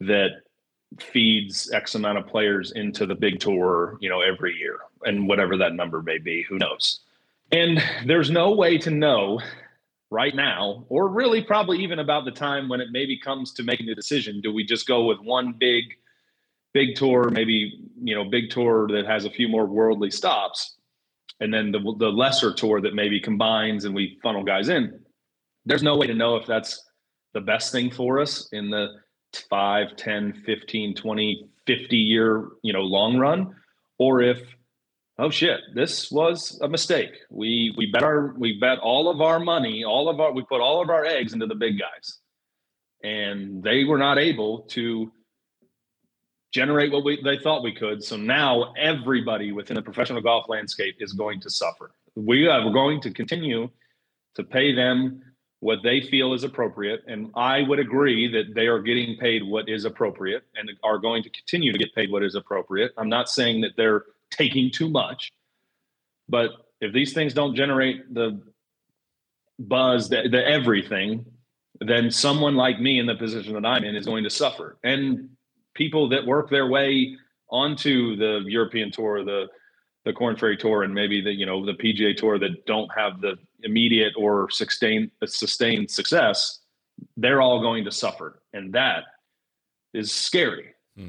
that feeds X amount of players into the big tour, you know, every year, and whatever that number may be, who knows? And there's no way to know right now, or really probably even about the time when it maybe comes to making the decision. Do we just go with one big, big tour, maybe you know, big tour that has a few more worldly stops? And then the, the lesser tour that maybe combines and we funnel guys in there's no way to know if that's the best thing for us in the 5 10 15 20 50 year you know long run or if oh shit, this was a mistake. We we bet our we bet all of our money, all of our we put all of our eggs into the big guys, and they were not able to generate what we they thought we could. So now everybody within the professional golf landscape is going to suffer. We are going to continue to pay them what they feel is appropriate. And I would agree that they are getting paid what is appropriate and are going to continue to get paid what is appropriate. I'm not saying that they're taking too much, but if these things don't generate the buzz, the, the everything, then someone like me in the position that I'm in is going to suffer. And people that work their way onto the European tour, the the Korn Ferry Tour, and maybe the you know the PGA Tour that don't have the immediate or sustained sustained success, they're all going to suffer, and that is scary. Hmm.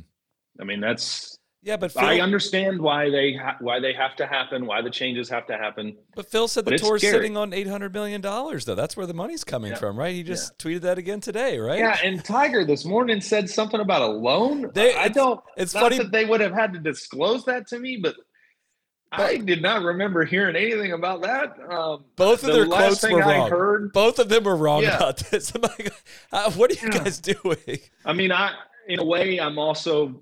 I mean, that's yeah, but Phil, I understand why they ha- why they have to happen, why the changes have to happen. But Phil said the tour's scary. sitting on eight hundred million dollars, though. That's where the money's coming yeah. from, right? He just yeah. tweeted that again today, right? Yeah, and Tiger this morning said something about a loan. They, I don't. It's funny that they would have had to disclose that to me, but I did not remember hearing anything about that. Um, Both of the their quotes were wrong. Heard, Both of them were wrong yeah. about this. <laughs> Like, uh, what are you yeah. guys doing? I mean, I in a way, I'm also,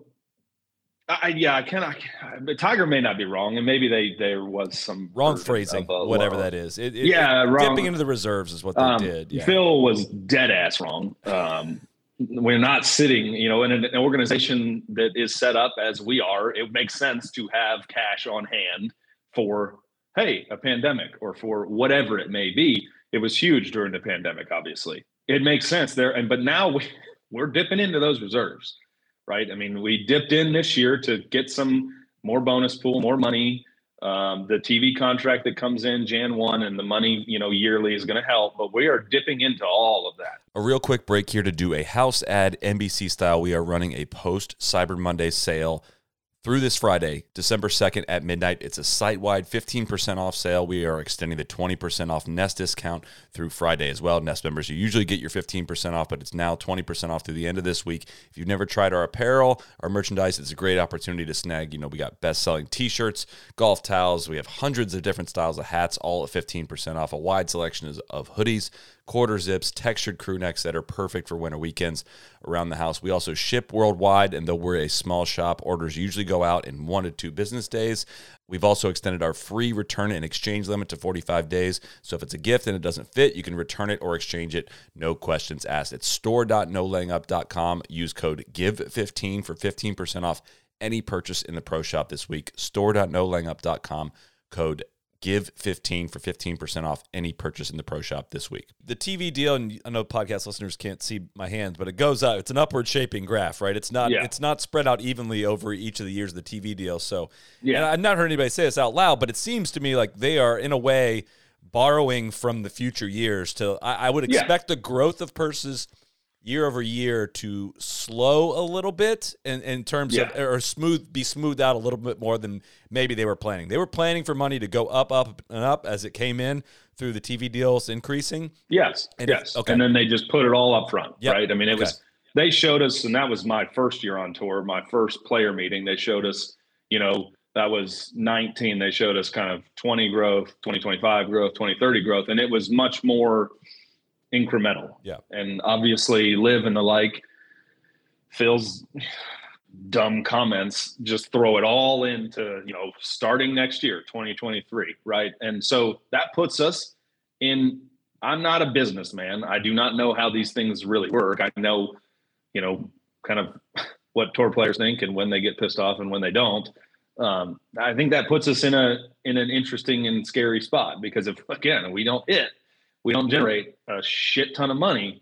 I, yeah, I cannot. But Tiger may not be wrong, and maybe they there was some wrong phrasing, whatever that is. It, it, yeah, it, wrong. Dipping into the reserves is what they um, did. Yeah. Phil was dead ass wrong. Um, we're not sitting, you know, in an, organization that is set up as we are. It makes sense to have cash on hand for, hey, a pandemic or for whatever it may be. It was huge during the pandemic, obviously. It makes sense there. And but now we, <laughs> we're dipping into those reserves, right? I mean, we dipped in this year to get some more bonus pool, more money um, the TV contract that comes in Jan 1 and the money, you know, yearly is going to help, but we are dipping into all of that. A real quick break here to do a house ad NBC style. We are running a post Cyber Monday sale through this Friday, December 2nd at midnight. It's a site wide 15% off sale. We are extending the 20% off Nest discount through Friday as well. Nest members, you usually get your 15% off, but it's now 20% off through the end of this week. If you've never tried our apparel, our merchandise, it's a great opportunity to snag. You know, we got best selling t shirts, golf towels. We have hundreds of different styles of hats, all at 15% off. A wide selection of hoodies quarter zips, textured crew necks that are perfect for winter weekends around the house. We also ship worldwide, and though we're a small shop, orders usually go out in one to two business days. We've also extended our free return and exchange limit to 45 days. So if it's a gift and it doesn't fit, you can return it or exchange it, no questions asked. It's store.nolayingup.com. Use code GIVE15 for 15% off any purchase in the pro shop this week. Store.nolayingup.com, code give 15 for 15% off any purchase in the pro shop this week. The TV deal, and I know podcast listeners can't see my hands, but it goes up. It's an upward shaping graph, right? It's not yeah. it's not spread out evenly over each of the years of the TV deal. So yeah, I've not heard anybody say this out loud, but it seems to me like they are in a way borrowing from the future years to I, I would expect yeah. the growth of purses – year over year to slow a little bit in, in terms yeah. of or smooth be smoothed out a little bit more than maybe they were planning. They were planning for money to go up, up, and up as it came in through the TV deals increasing. Yes, and yes. okay. And then they just put it all up front, yep. right? I mean, it okay. was they showed us, and that was my first year on tour, my first player meeting. They showed us, you know, that was 19. They showed us kind of 20 growth, 2025 growth, 2030 growth, and it was much more incremental. Yeah. And obviously, LIV and the like, Phil's dumb comments just throw it all into, you know, starting next year, 2023. Right. And so that puts us in. I'm not a businessman. I do not know how these things really work. I know, you know, kind of <laughs> what tour players think and when they get pissed off and when they don't. Um, I think that puts us in a in an interesting and scary spot because if again we don't hit, we don't generate a shit ton of money,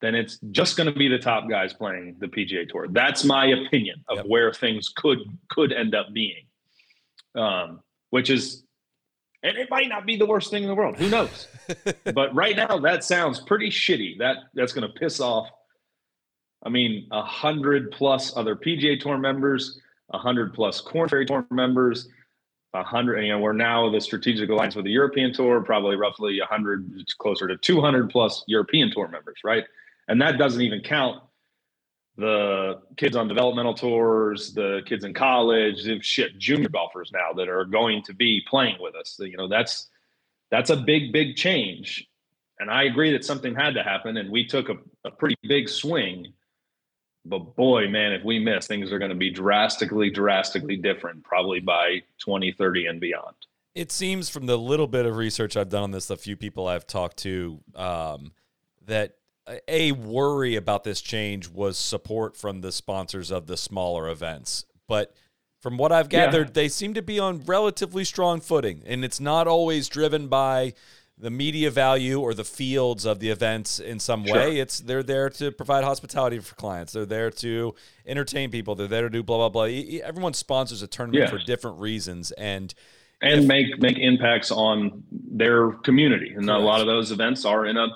then it's just going to be the top guys playing the PGA Tour. That's my opinion of yep. where things could could end up being, um, which is, and it might not be the worst thing in the world. Who knows? <laughs> but right now, that sounds pretty shitty. That that's going to piss off. I mean, a hundred plus other PGA Tour members, a hundred plus Korn Ferry Tour members, a hundred, you know, we're now the strategic alliance with the European Tour, probably roughly a hundred, closer to 200 plus European Tour members, right? And that doesn't even count the kids on developmental tours, the kids in college, shit, junior golfers now that are going to be playing with us. You know, that's that's a big, big change. And I agree that something had to happen, and we took a, a pretty big swing. But boy, man, if we miss, things are going to be drastically, drastically different, probably by 2030 and beyond. It seems from the little bit of research I've done on this, the few people I've talked to, um, that a worry about this change was support from the sponsors of the smaller events. But from what I've gathered, yeah. they seem to be on relatively strong footing, and it's not always driven by the media value or the fields of the events in some sure. way. It's they're there to provide hospitality for clients. They're there to entertain people. They're there to do blah blah blah. Everyone sponsors a tournament for different reasons, and and if, make make impacts on their community. And correct. a lot of those events are in a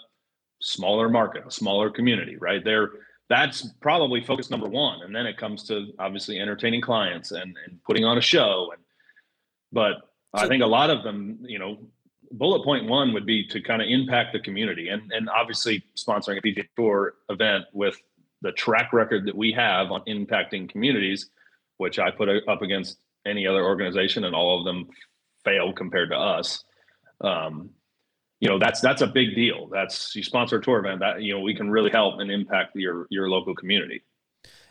smaller market, a smaller community, right? They're that's probably focus number one. And then it comes to obviously entertaining clients and, and putting on a show. And but so, I think a lot of them, you know, bullet point one would be to kind of impact the community and and obviously sponsoring a PGA Tour event with the track record that we have on impacting communities, which I put up against any other organization, and all of them failed compared to us. Um, you know that's that's a big deal. That's you sponsor a tour event that you know we can really help and impact your your local community.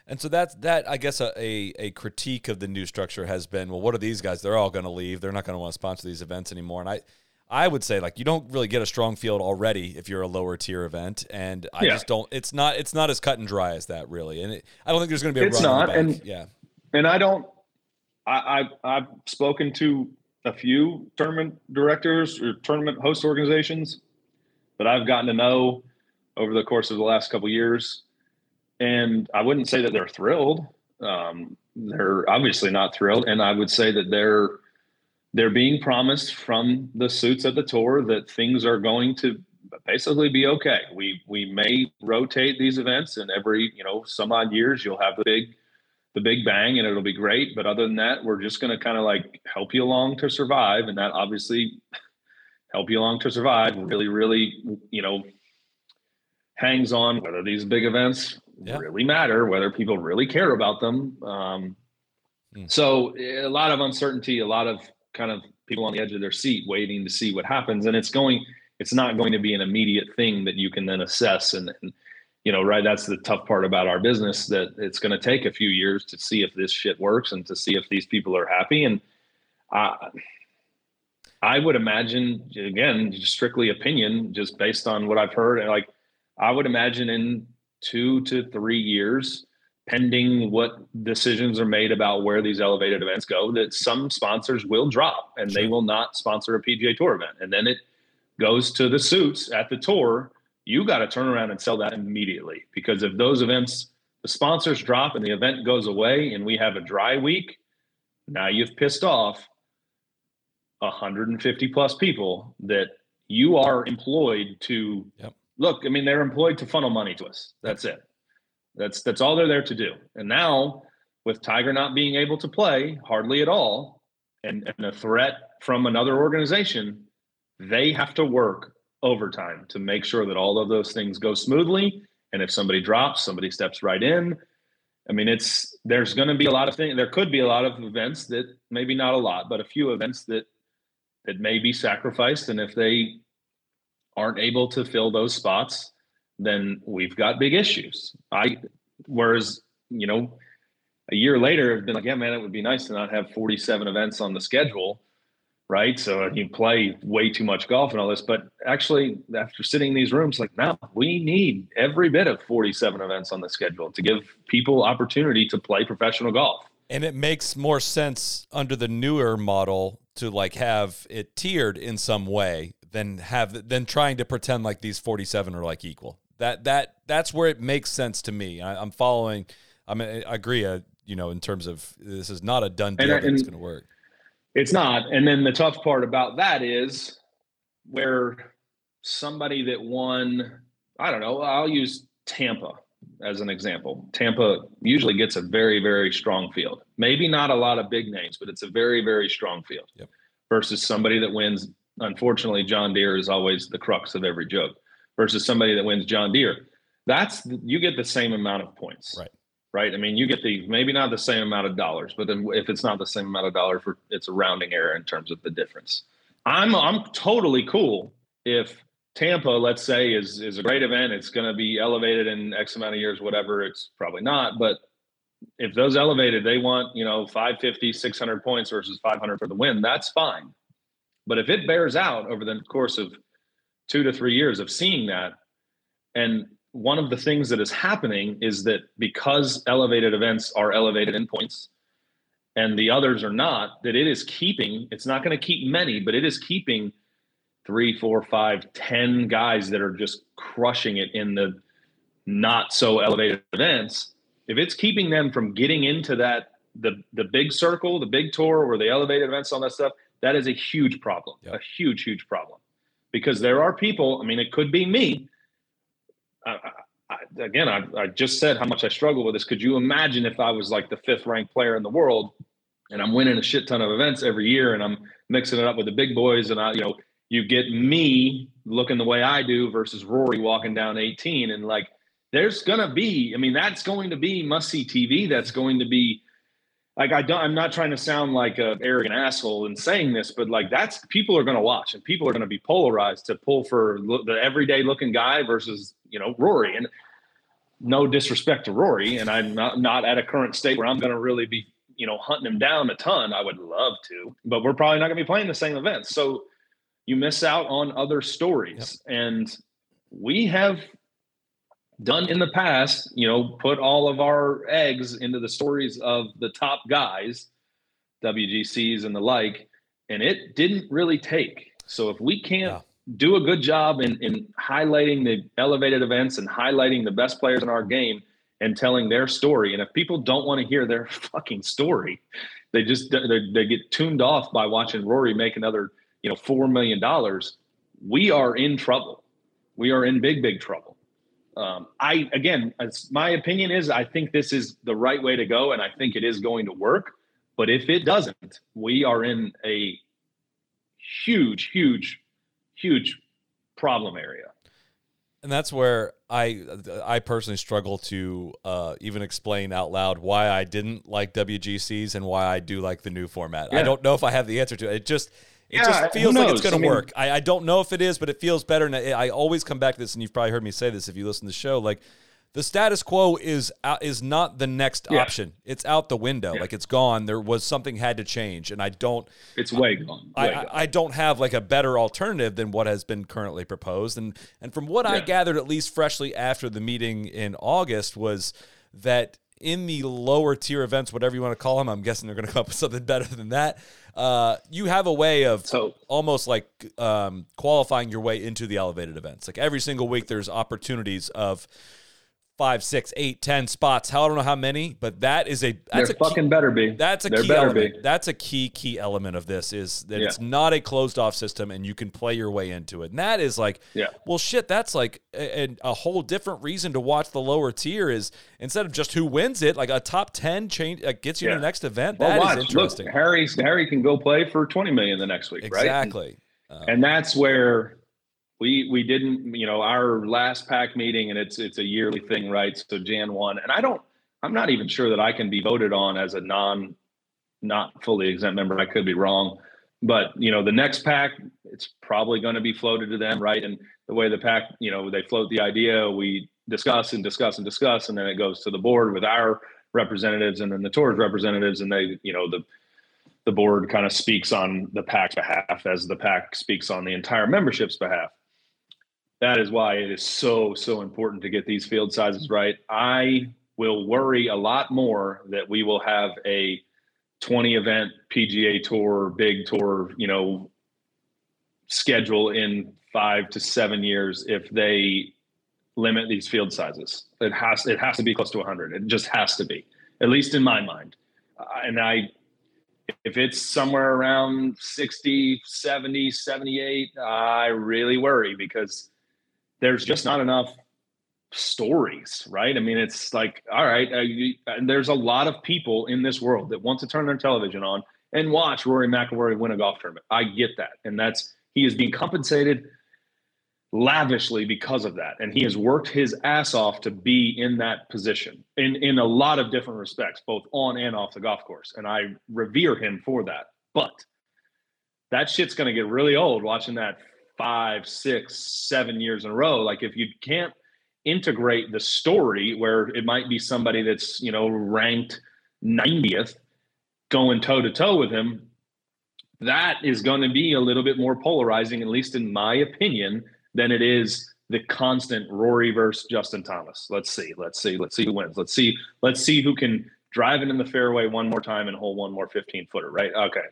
And so that's that. I guess a, a, a critique of the new structure has been, well, what are these guys? They're all going to leave. They're not going to want to sponsor these events anymore. And I, I would say like you don't really get a strong field already if you're a lower tier event, and I yeah. just don't. It's not. It's not as cut and dry as that really. And it, I don't think there's going to be a. It's not, and yeah, and I don't. I, I I've spoken to a few tournament directors or tournament host organizations that I've gotten to know over the course of the last couple years, and I wouldn't say that they're thrilled. Um, they're obviously not thrilled, and I would say that they're they're being promised from the suits at the tour that things are going to basically be okay. We we may rotate these events, and every you know some odd years you'll have the big the big bang and it'll be great. But other than that, we're just going to kind of like help you along to survive. And that obviously <laughs> help you along to survive really, really, you know, hangs on whether these big events yeah. really matter, whether people really care about them. Um, mm. So a lot of uncertainty, a lot of kind of people on the edge of their seat waiting to see what happens. And it's going, it's not going to be an immediate thing that you can then assess and, and you know, right? That's the tough part about our business that it's going to take a few years to see if this shit works and to see if these people are happy. And I, I would imagine, again, strictly opinion, just based on what I've heard, like I would imagine in two to three years, pending what decisions are made about where these elevated events go, that some sponsors will drop and sure. they will not sponsor a PGA Tour event, and then it goes to the suits at the tour you got to turn around and sell that immediately because if those events, the sponsors drop and the event goes away and we have a dry week, now you've pissed off 150 plus people that you are employed to yep. look. I mean, they're employed to funnel money to us. That's it. That's that's all they're there to do. And now with Tiger not being able to play hardly at all, and, and a threat from another organization, they have to work overtime to make sure that all of those things go smoothly. And if somebody drops, somebody steps right in. I mean, it's there's going to be a lot of things. There could be a lot of events that maybe not a lot, but a few events that that may be sacrificed. And if they aren't able to fill those spots, then we've got big issues. I whereas you know a year later, I've been like, yeah, man, it would be nice to not have 47 events on the schedule right? So you play way too much golf and all this. But actually, after sitting in these rooms, like, now we need every bit of 47 events on the schedule to give people opportunity to play professional golf. And it makes more sense under the newer model to like have it tiered in some way than have than trying to pretend like these 47 are like equal. That that that's where it makes sense to me. I, am following. I mean, I agree. Uh, you know, in terms of this is not a done deal and, that's going to work. It's not. And then the tough part about that is where somebody that won, I don't know, I'll use Tampa as an example. Tampa usually gets a very, very strong field. Maybe not a lot of big names, but it's a very, very strong field yep. versus somebody that wins. Unfortunately, John Deere is always the crux of every joke versus somebody that wins John Deere. That's you get the same amount of points. Right. right? I mean, you get the maybe not the same amount of dollars, but then if it's not the same amount of dollars, for it's a rounding error in terms of the difference. I'm I'm totally cool if Tampa, let's say, is is a great event. It's going to be elevated in X amount of years, whatever. It's probably not, but if those elevated, they want you know 550, 600 points versus 500 for the win. That's fine. But if it bears out over the course of two to three years of seeing that, and one of the things that is happening is that because elevated events are elevated endpoints and the others are not, that it is keeping, it's not going to keep many, but it is keeping three, four, five, ten guys that are just crushing it in the not so elevated events. If it's keeping them from getting into that the the big circle, the big tour, or the elevated events, all that stuff, that is a huge problem. Yep. A huge, huge problem. Because there are people, I mean, it could be me I, I, again, I, I just said how much I struggle with this. Could you imagine if I was like the fifth ranked player in the world and I'm winning a shit ton of events every year and I'm mixing it up with the big boys and I, you know, you get me looking the way I do versus Rory walking down 18 and like there's gonna be, I mean, that's going to be must see TV. That's going to be like I don't I'm not trying to sound like a arrogant asshole in saying this, but like that's people are going to watch and people are going to be polarized to pull for the everyday looking guy versus you know Rory. And no disrespect to Rory, and I'm not not at a current state where I'm going to really be you know hunting him down a ton. I would love to, but we're probably not going to be playing the same events, so you miss out on other stories. Yep. And we have done in the past, you know, put all of our eggs into the stories of the top guys, WGCs and the like, and it didn't really take. So if we can't yeah. do a good job in, in highlighting the elevated events and highlighting the best players in our game and telling their story, and if people don't want to hear their <laughs> fucking story, they just they, they get tuned off by watching Rory make another, you know, four million dollars. We are in trouble. We are in big, big trouble um, I again, my opinion is I think this is the right way to go, and I think it is going to work. But if it doesn't, we are in a huge, huge, huge problem area. And that's where I I personally struggle to uh, even explain out loud why I didn't like WGCs and why I do like the new format. Yeah. I don't know if I have the answer to it. It just it yeah, just feels like it's going to work. I, I, don't know if it is, but it feels better. And I, I, always come back to this, and you've probably heard me say this if you listen to the show. Like the status quo is out, is not the next yeah. option. It's out the window. Yeah. Like it's gone. There was something had to change, and I don't. It's way gone. Way I, gone. I don't have like a better alternative than what has been currently proposed. And and from what I gathered, at least freshly after the meeting in August, was that in the lower tier events, whatever you want to call them, I'm guessing they're going <laughs> to come up with something better than that. Uh, you have a way of so, almost like um, qualifying your way into the elevated events. Like every single week, there's opportunities of five, six, eight, ten spots. How I don't know how many, but that is a that's there a fucking key, better be. That's a there key element. Be. That's a key key element of this is that yeah. it's not a closed off system and you can play your way into it. And that is like, yeah. well, shit. That's like a, a whole different reason to watch the lower tier is instead of just who wins it, like a top ten change uh, gets you yeah. to the next event. Well, that watch. is interesting. Look, Harry Harry can go play for twenty million the next week, exactly. right? Exactly. Um, and that's where we we didn't you know our last PAC meeting and it's it's a yearly thing right? So jan 1 and i don't i'm not even sure that i can be voted on as a non not fully exempt member. I could be wrong. But you know the next PAC it's probably going to be floated to them right? And the way the PAC you know they float the idea we discuss and discuss and discuss and then it goes to the board with our representatives and then the tours representatives and they you know the the board kind of speaks on the PAC's behalf as the PAC speaks on the entire membership's behalf that is why it is so so important to get these field sizes right. I will worry a lot more that we will have a 20 event pga tour big tour you know schedule in five to seven years if they limit these field sizes. It has it has to be close to 100 it just has to be at least in my mind. Uh, and i if it's somewhere around 60 70 78 i really worry because there's just not enough stories, right? I mean, it's like, all right, uh, you, and there's a lot of people in this world that want to turn their television on and watch Rory McIlroy win a golf tournament. I get that, and that's he is being compensated lavishly because of that. And he has worked his ass off to be in that position in, in a lot of different respects, both on and off the golf course. And I revere him for that. But that shit's going to get really old watching that five, six, seven years in a row. Like if you can't integrate the story where it might be somebody that's, you know, ranked 90th going toe to toe with him, that is going to be a little bit more polarizing, at least in my opinion, than it is the constant Rory versus Justin Thomas. Let's see, let's see, let's see who wins. Let's see, let's see who can drive it in the fairway one more time and hold one more 15 footer, right? Okay.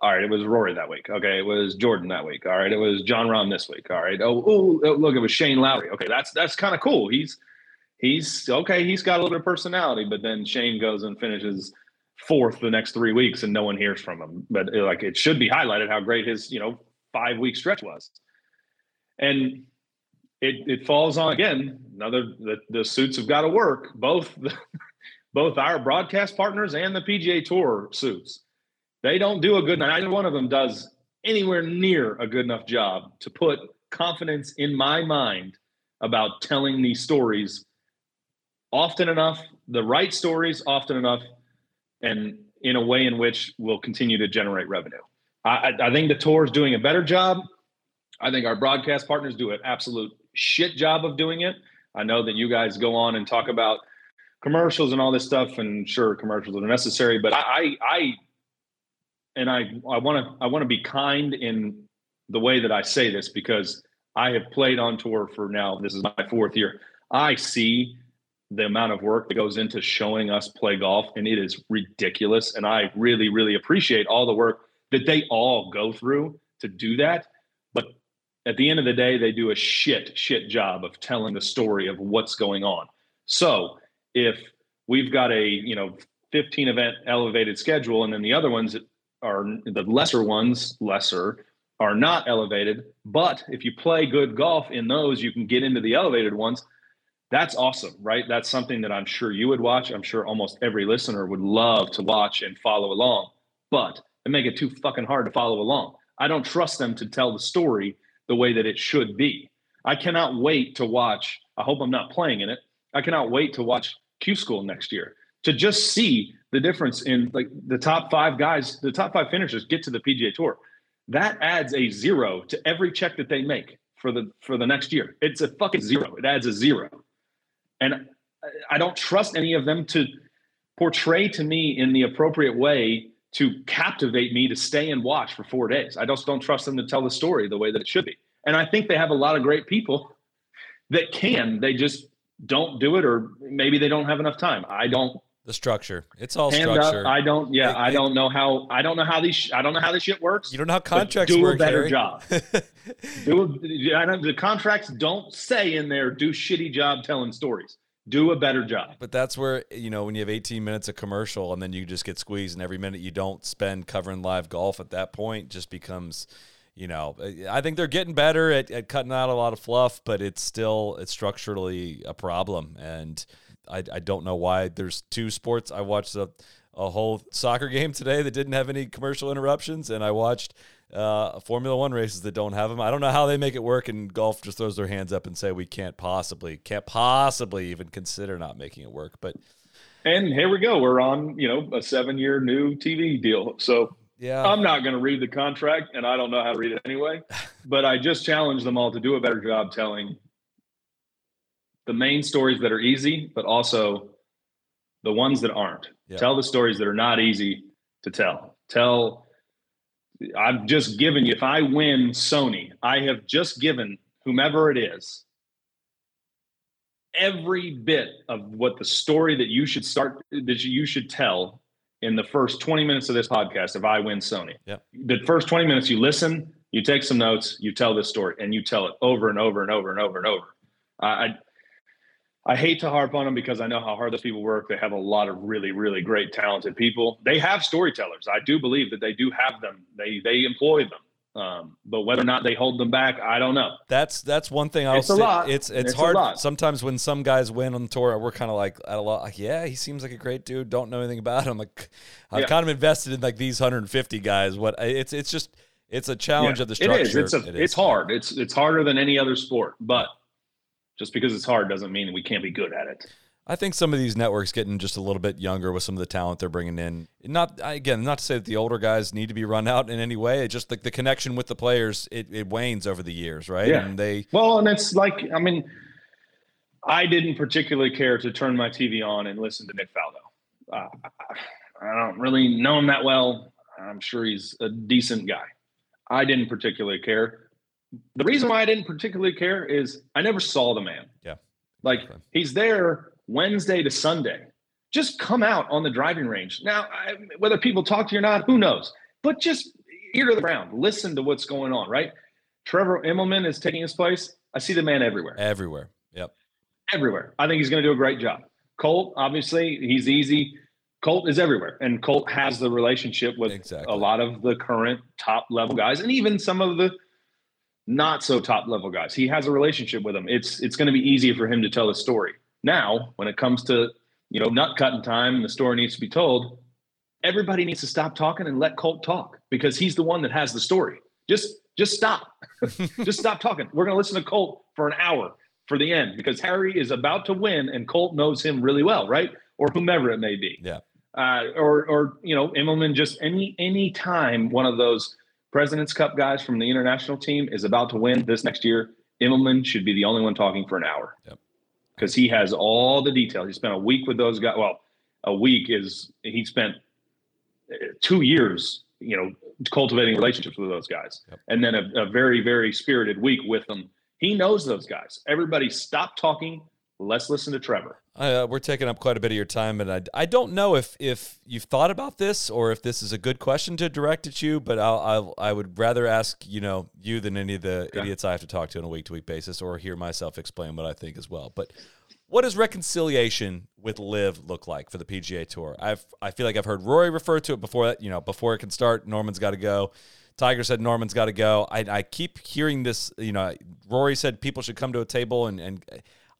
All right, it was Rory that week. Okay, it was Jordan that week. All right, it was Jon Rahm this week. All right. Oh, oh look, it was Shane Lowry. Okay, that's that's kind of cool. He's he's okay. He's got a little bit of personality, but then Shane goes and finishes fourth the next three weeks, and no one hears from him. But uh, like, it should be highlighted how great his you know five week stretch was and it it falls on again another the, the suits have got to work both the, <laughs> both our broadcast partners and the PGA Tour suits they don't do a good neither one of them does anywhere near a good enough job to put confidence in my mind about telling these stories often enough the right stories often enough and in a way in which will continue to generate revenue I, I think the tour is doing a better job I think our broadcast partners do an absolute shit job of doing it. I know that you guys go on and talk about commercials and all this stuff, and sure, commercials are necessary, but I, I, and I, I want to, I want to be kind in the way that I say this because I have played on tour for now. This is my fourth year. I see the amount of work that goes into showing us play golf, and it is ridiculous. And I really, really appreciate all the work that they all go through to do that. But at the end of the day, they do a shit, shit job of telling the story of what's going on. So if we've got a, you know, 15 event elevated schedule and then the other ones are the lesser ones, lesser, are not elevated. But if you play good golf in those, you can get into the elevated ones. That's awesome, right? That's something that I'm sure you would watch. I'm sure almost every listener would love to watch and follow along. But they make it too fucking hard to follow along. I don't trust them to tell the story the way that it should be. I cannot wait to watch. I hope I'm not playing in it. I cannot wait to watch Q School next year to just see the difference in like the top five guys, the top five finishers get to the PGA Tour. That adds a zero to every check that they make for the for the next year. It's a fucking zero. It adds a zero, and I don't trust any of them to portray to me in the appropriate way to captivate me to stay and watch for four days. I just don't trust them to tell the story the way that it should be. And I think they have a lot of great people that can. They just don't do it, or maybe they don't have enough time. I don't. The structure. It's all structure. Up, I don't. Yeah, it, I don't know how. I don't know how these. I don't know how this shit works. You don't know how contracts do work. Do a better Harry. job. <laughs> do a, I know the contracts don't say in there. Do shitty job telling stories do a better job. But that's where, you know, when you have 18 minutes of commercial and then you just get squeezed and every minute you don't spend covering live golf at that point just becomes, you know, I think they're getting better at, at cutting out a lot of fluff, but it's still, it's structurally a problem. And I, I don't know why there's two sports. I watched a, a whole soccer game today that didn't have any commercial interruptions. And I watched uh, Formula One races that don't have them. I don't know how they make it work, and golf just throws their hands up and say we can't possibly, can't possibly even consider not making it work. But and here we go, we're on you know a seven-year new TV deal. So yeah, I'm not going to read the contract, and I don't know how to read it anyway. but I just challenge them all to do a better job telling the main stories that are easy, but also the ones that aren't. Yeah. Tell the stories that are not easy to tell. Tell I've just given you, if I win Sony, I have just given whomever it is every bit of what the story that you should start, that you should tell in the first 20 minutes of this podcast if I win Sony. Yeah. The first 20 minutes, you listen, you take some notes, you tell this story, and you tell it over and over and over and over and over. I, I hate to harp on them because I know how hard those people work. They have a lot of really, really great, talented people. They have storytellers. I do believe that they do have them. They they employ them. Um, but whether or not they hold them back, I don't know. That's that's one thing I'll it's say. A lot. It's it's, it's hard sometimes when some guys win on the tour. We're kind of like at a lot. Like, yeah, he seems like a great dude. Don't know anything about him. Like I'm yeah. kind of invested in like these 150 guys. What it's it's just it's a challenge Yeah, of the structure. It is. It's a, It it's hard. It's it's harder than any other sport. But just because it's hard doesn't mean we can't be good at it. I think some of these networks getting just a little bit younger with some of the talent they're bringing in. Not again, not to say that the older guys need to be run out in any way. It just like the connection with the players, it, it wanes over the years, right? Yeah. And they Well, and it's like I mean, I didn't particularly care to turn my TV on and listen to Nick Faldo. Uh, I don't really know him that well. I'm sure he's a decent guy. I didn't particularly care. The reason why I didn't particularly care is I never saw the man. Yeah. Like Okay. he's there Wednesday to Sunday. Just come out on the driving range. Now, I, whether people talk to you or not, who knows? But just ear to the ground, listen to what's going on, right? Trevor Immelman is taking his place. I see the man everywhere everywhere. Yep. everywhere. I think he's going to do a great job. Colt, obviously, he's easy. Colt is everywhere, and Colt has the relationship with Exactly. a lot of the current top level guys, and even some of the not so top level guys. He has a relationship with them. It's it's going to be easier for him to tell the story. Now, when it comes to you know nut cutting time and the story needs to be told, everybody needs to stop talking and let Colt talk because he's the one that has the story. Just just stop. <laughs> just stop talking. We're going to listen to Colt for an hour for the end because Harry is about to win and Colt knows him really well, right? Or whomever it may be. Yeah. Uh, or or you know, Immelman just any any time one of those President's Cup guys from the international team is about to win this next year, Immelman should be the only one talking for an hour. Yep. Because he has all the details. He spent a week with those guys. Well, a week is he spent uh, two years, you know, cultivating relationships with those guys, Yep. and then a, a very very spirited week with them. He knows those guys. Everybody, stop talking. Let's listen to Trevor. Uh, we're taking up quite a bit of your time, and I, I don't know if, if you've thought about this or if this is a good question to direct at you, but I'll, I'll I would rather ask you know you than any of the Okay. idiots I have to talk to on a week to week basis, or hear myself explain what I think as well. But what does reconciliation with LIV look like for the PGA Tour? I've I feel like I've heard Rory refer to it before that you know before it can start. Norman's got to go. Tiger said Norman's got to go. I, I keep hearing this. You know, Rory said people should come to a table and and.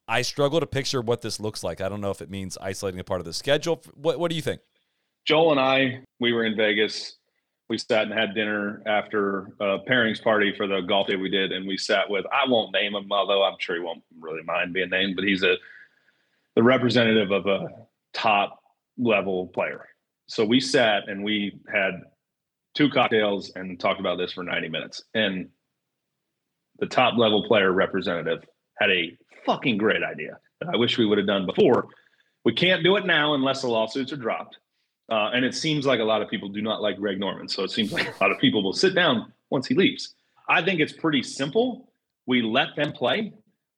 I struggle to picture what this looks like. I don't know if it means isolating a part of the schedule. What What do you think? Joel and I, we were in Vegas. We sat and had dinner after a pairings party for the golf day we did, and we sat with I won't name him, although I'm sure he won't really mind being named, but he's a the representative of a top level player. So we sat and we had two cocktails and talked about this for 90 minutes. And the top level player representative had a fucking great idea that I wish we would have done before. We can't do it now unless the lawsuits are dropped. Uh, and it seems like a lot of people do not like Greg Norman. So it seems like a lot of people will sit down once he leaves. I think it's pretty simple. We let them play,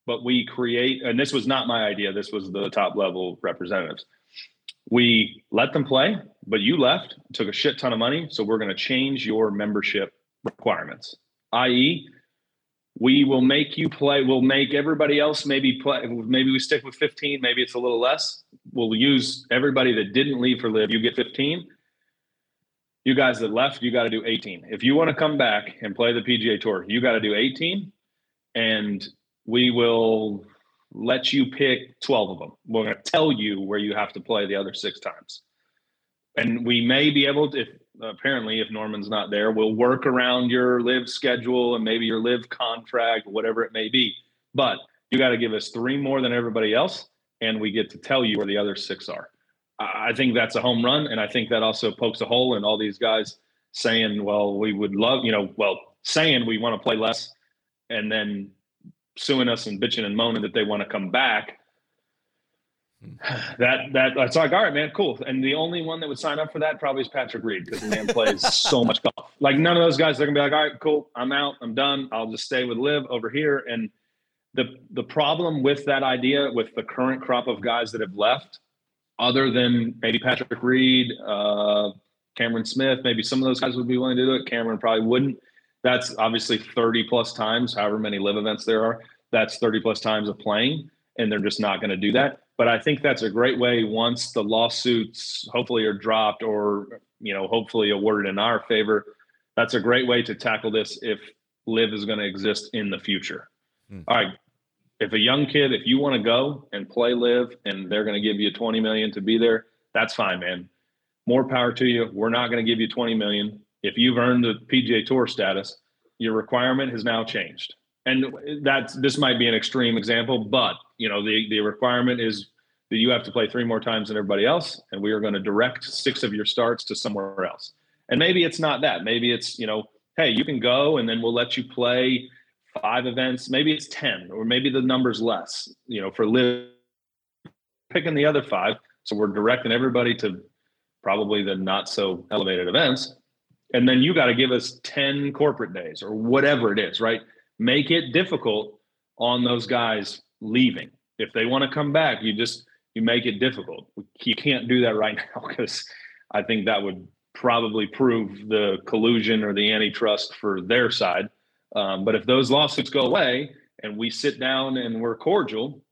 but we create, and this was not my idea, this was the top level representatives. We let them play, but you left, took a shit ton of money. So we're going to change your membership requirements, i.e., we will make you play. We'll make everybody else maybe play. Maybe we stick with 15. Maybe it's a little less. We'll use everybody that didn't leave for LIV. You get 15. You guys that left, you got to do 18. If you want to come back and play the PGA Tour, you got to do 18, and we will let you pick 12 of them. We're going to tell you where you have to play the other six times, and we may be able to. If, apparently, if Norman's not there, we'll work around your LIV schedule and maybe your LIV contract, whatever it may be. But you got to give us three more than everybody else, and we get to tell you where the other six are. I think that's a home run, and I think that also pokes a hole in all these guys saying, "Well, we would love, you know, well, saying we want to play less, and then suing us and bitching and moaning that they want to come back." That that that's like, all right, man, cool. And the only one that would sign up for that probably is Patrick Reed because the man plays so much golf. Like none of those guys, they're gonna be like, all right, cool, I'm out, I'm done. I'll just stay with LIV over here. And the the problem with that idea, with the current crop of guys that have left, other than maybe Patrick Reed, uh, Cameron Smith, maybe some of those guys would be willing to do it. Cameron probably wouldn't. That's obviously 30 plus times, however many LIV events there are. That's 30 plus times of playing, and they're just not going to do that. But I think that's a great way once the lawsuits hopefully are dropped or, you know, hopefully awarded in our favor. That's a great way to tackle this if LIV is going to exist in the future. Hmm. All right. If a young kid, if you want to go and play LIV and they're going to give you 20 million to be there, that's fine, man. More power to you. We're not going to give you 20 million. if you've earned the PGA Tour status, your requirement has now changed. And that's this might be an extreme example, but you know the the requirement is that you have to play three more times than everybody else, and we are going to direct six of your starts to somewhere else. And maybe it's not that. Maybe it's you know, hey, you can go, and then we'll let you play five events. Maybe it's ten, or maybe the number's less. You know, for LIV picking the other five. So we're directing everybody to probably the not so elevated events. And then you got to give us 10 corporate days or whatever it is, right? Make it difficult on those guys leaving. If they want to come back, you just you make it difficult. You can't do that right <laughs> now because I think that would probably prove the collusion or the antitrust for their side. Um, but if those lawsuits go away and we sit down and we're cordial,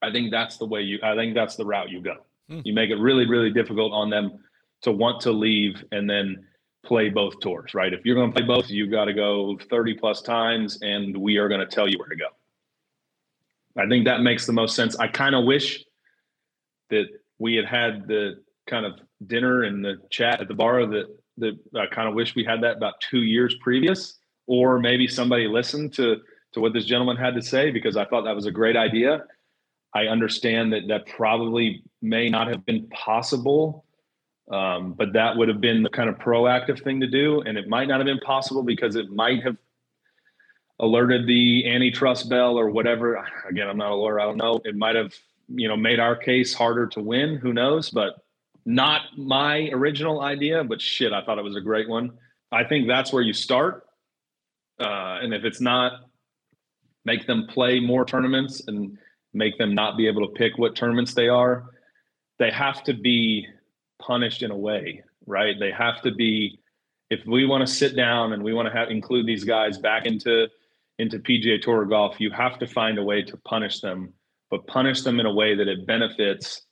I think that's the way you. I think that's the route you go. Hmm. You make it really, really difficult on them to want to leave and then play both tours, right? If you're going to play both, you've got to go 30 plus times, and we are going to tell you where to go. I think that makes the most sense. I kind of wish that we had had the kind of dinner and the chat at the bar that that I kind of wish we had that about two years previous, or maybe somebody listened to to what this gentleman had to say because I thought that was a great idea. I understand that that probably may not have been possible, um, but that would have been the kind of proactive thing to do. And it might not have been possible because it might have alerted the antitrust bell or whatever. Again, I'm not a lawyer. I don't know. It might have, you know, made our case harder to win. Who knows? But not my original idea, but shit, I thought it was a great one. I think that's where you start. Uh, and if it's not, make them play more tournaments and make them not be able to pick what tournaments they are. They have to be punished in a way, right? They have to be if we want to sit down and we want to have include these guys back into into PGA Tour golf, you have to find a way to punish them, but punish them in a way that it benefits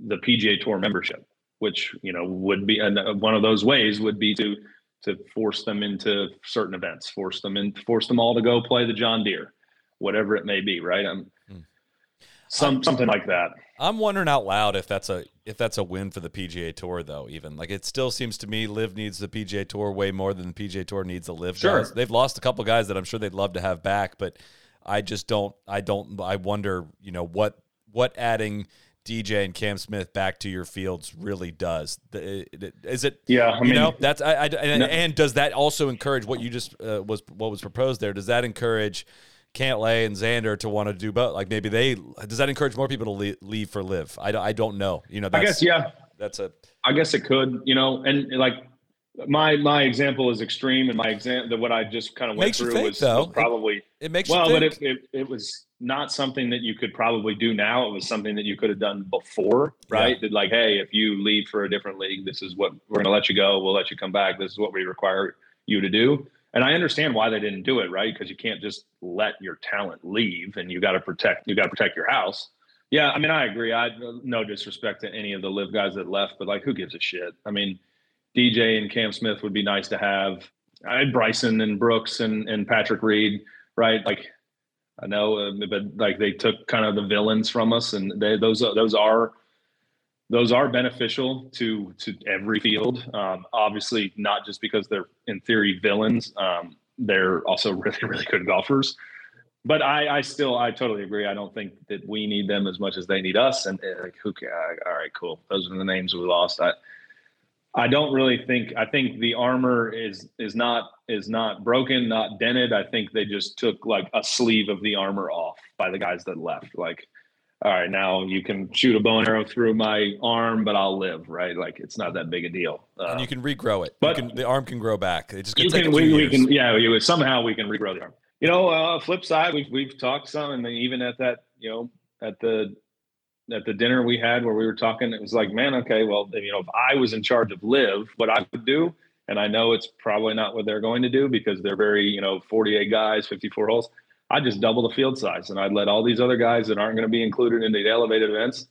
the PGA Tour membership, which you know would be and uh, one of those ways would be to to force them into certain events, force them in, force them all to go play the John Deere, whatever it may be, right? I'm hmm. Some something like that. I'm wondering out loud if that's a if that's a win for the PGA Tour though. Even like it still seems to me, LIV needs the PGA Tour way more than the PGA Tour needs the LIV sure. guys. They've lost a couple guys that I'm sure they'd love to have back, but I just don't. I don't. I wonder. You know what what adding DJ and Cam Smith back to your fields really does. Is it? Yeah, I mean, you know that's I, I and, no. and, does that also encourage what you just uh, was what was proposed there? Does that encourage Cantlay and Xander to want to do both? Like maybe they does that encourage more people to leave for LIV? I, I don't know. You know, I guess yeah. That's a. I guess it could. You know, and like my my example is extreme, and my example that what I just kind of went through think, was, was, probably it, it makes well, but it, it, it was not something that you could probably do now. It was something that you could have done before, right? Yeah. That like, hey, if you leave for a different league, this is what we're going to let you go. We'll let you come back. This is what we require you to do. And I understand why they didn't do it, right? Because you can't just let your talent leave, and you got to protect. You got to protect your house. Yeah, I mean, I agree. I no disrespect to any of the LIV guys that left, but like, who gives a shit? I mean, DJ and Cam Smith would be nice to have. I had Bryson and Brooks and and Patrick Reed, right? Like, I know, uh, but like they took kind of the villains from us, and they those those are those are beneficial to to every field. Um, obviously, not just because they're in theory villains. Um, they're also <laughs> really really good golfers. But I, I still I totally agree. I don't think that we need them as much as they need us. And like, who? All right, cool. Those are the names we lost. I I don't really think. I think the armor is is not is not broken, not dented. I think they just took like a sleeve of the armor off by the guys that left. Like all right, now you can shoot a bow and arrow through my arm, but I'll live, right? Like it's not that big a deal. Uh, and you can regrow it. But can, the arm can grow back. It just you can, we, we, can, yeah, we, somehow we can regrow the arm. You know, uh, flip side, we've we've talked some, and even at that, you know, at the at the dinner we had where we were talking, it was like, man, okay, well, you know, if I was in charge of LIV, what I would do, and I know it's probably not what they're going to do because they're very, you know, 48 guys, 54 holes. I'd just double the field size and I'd let all these other guys that aren't going to be included in the elevated events.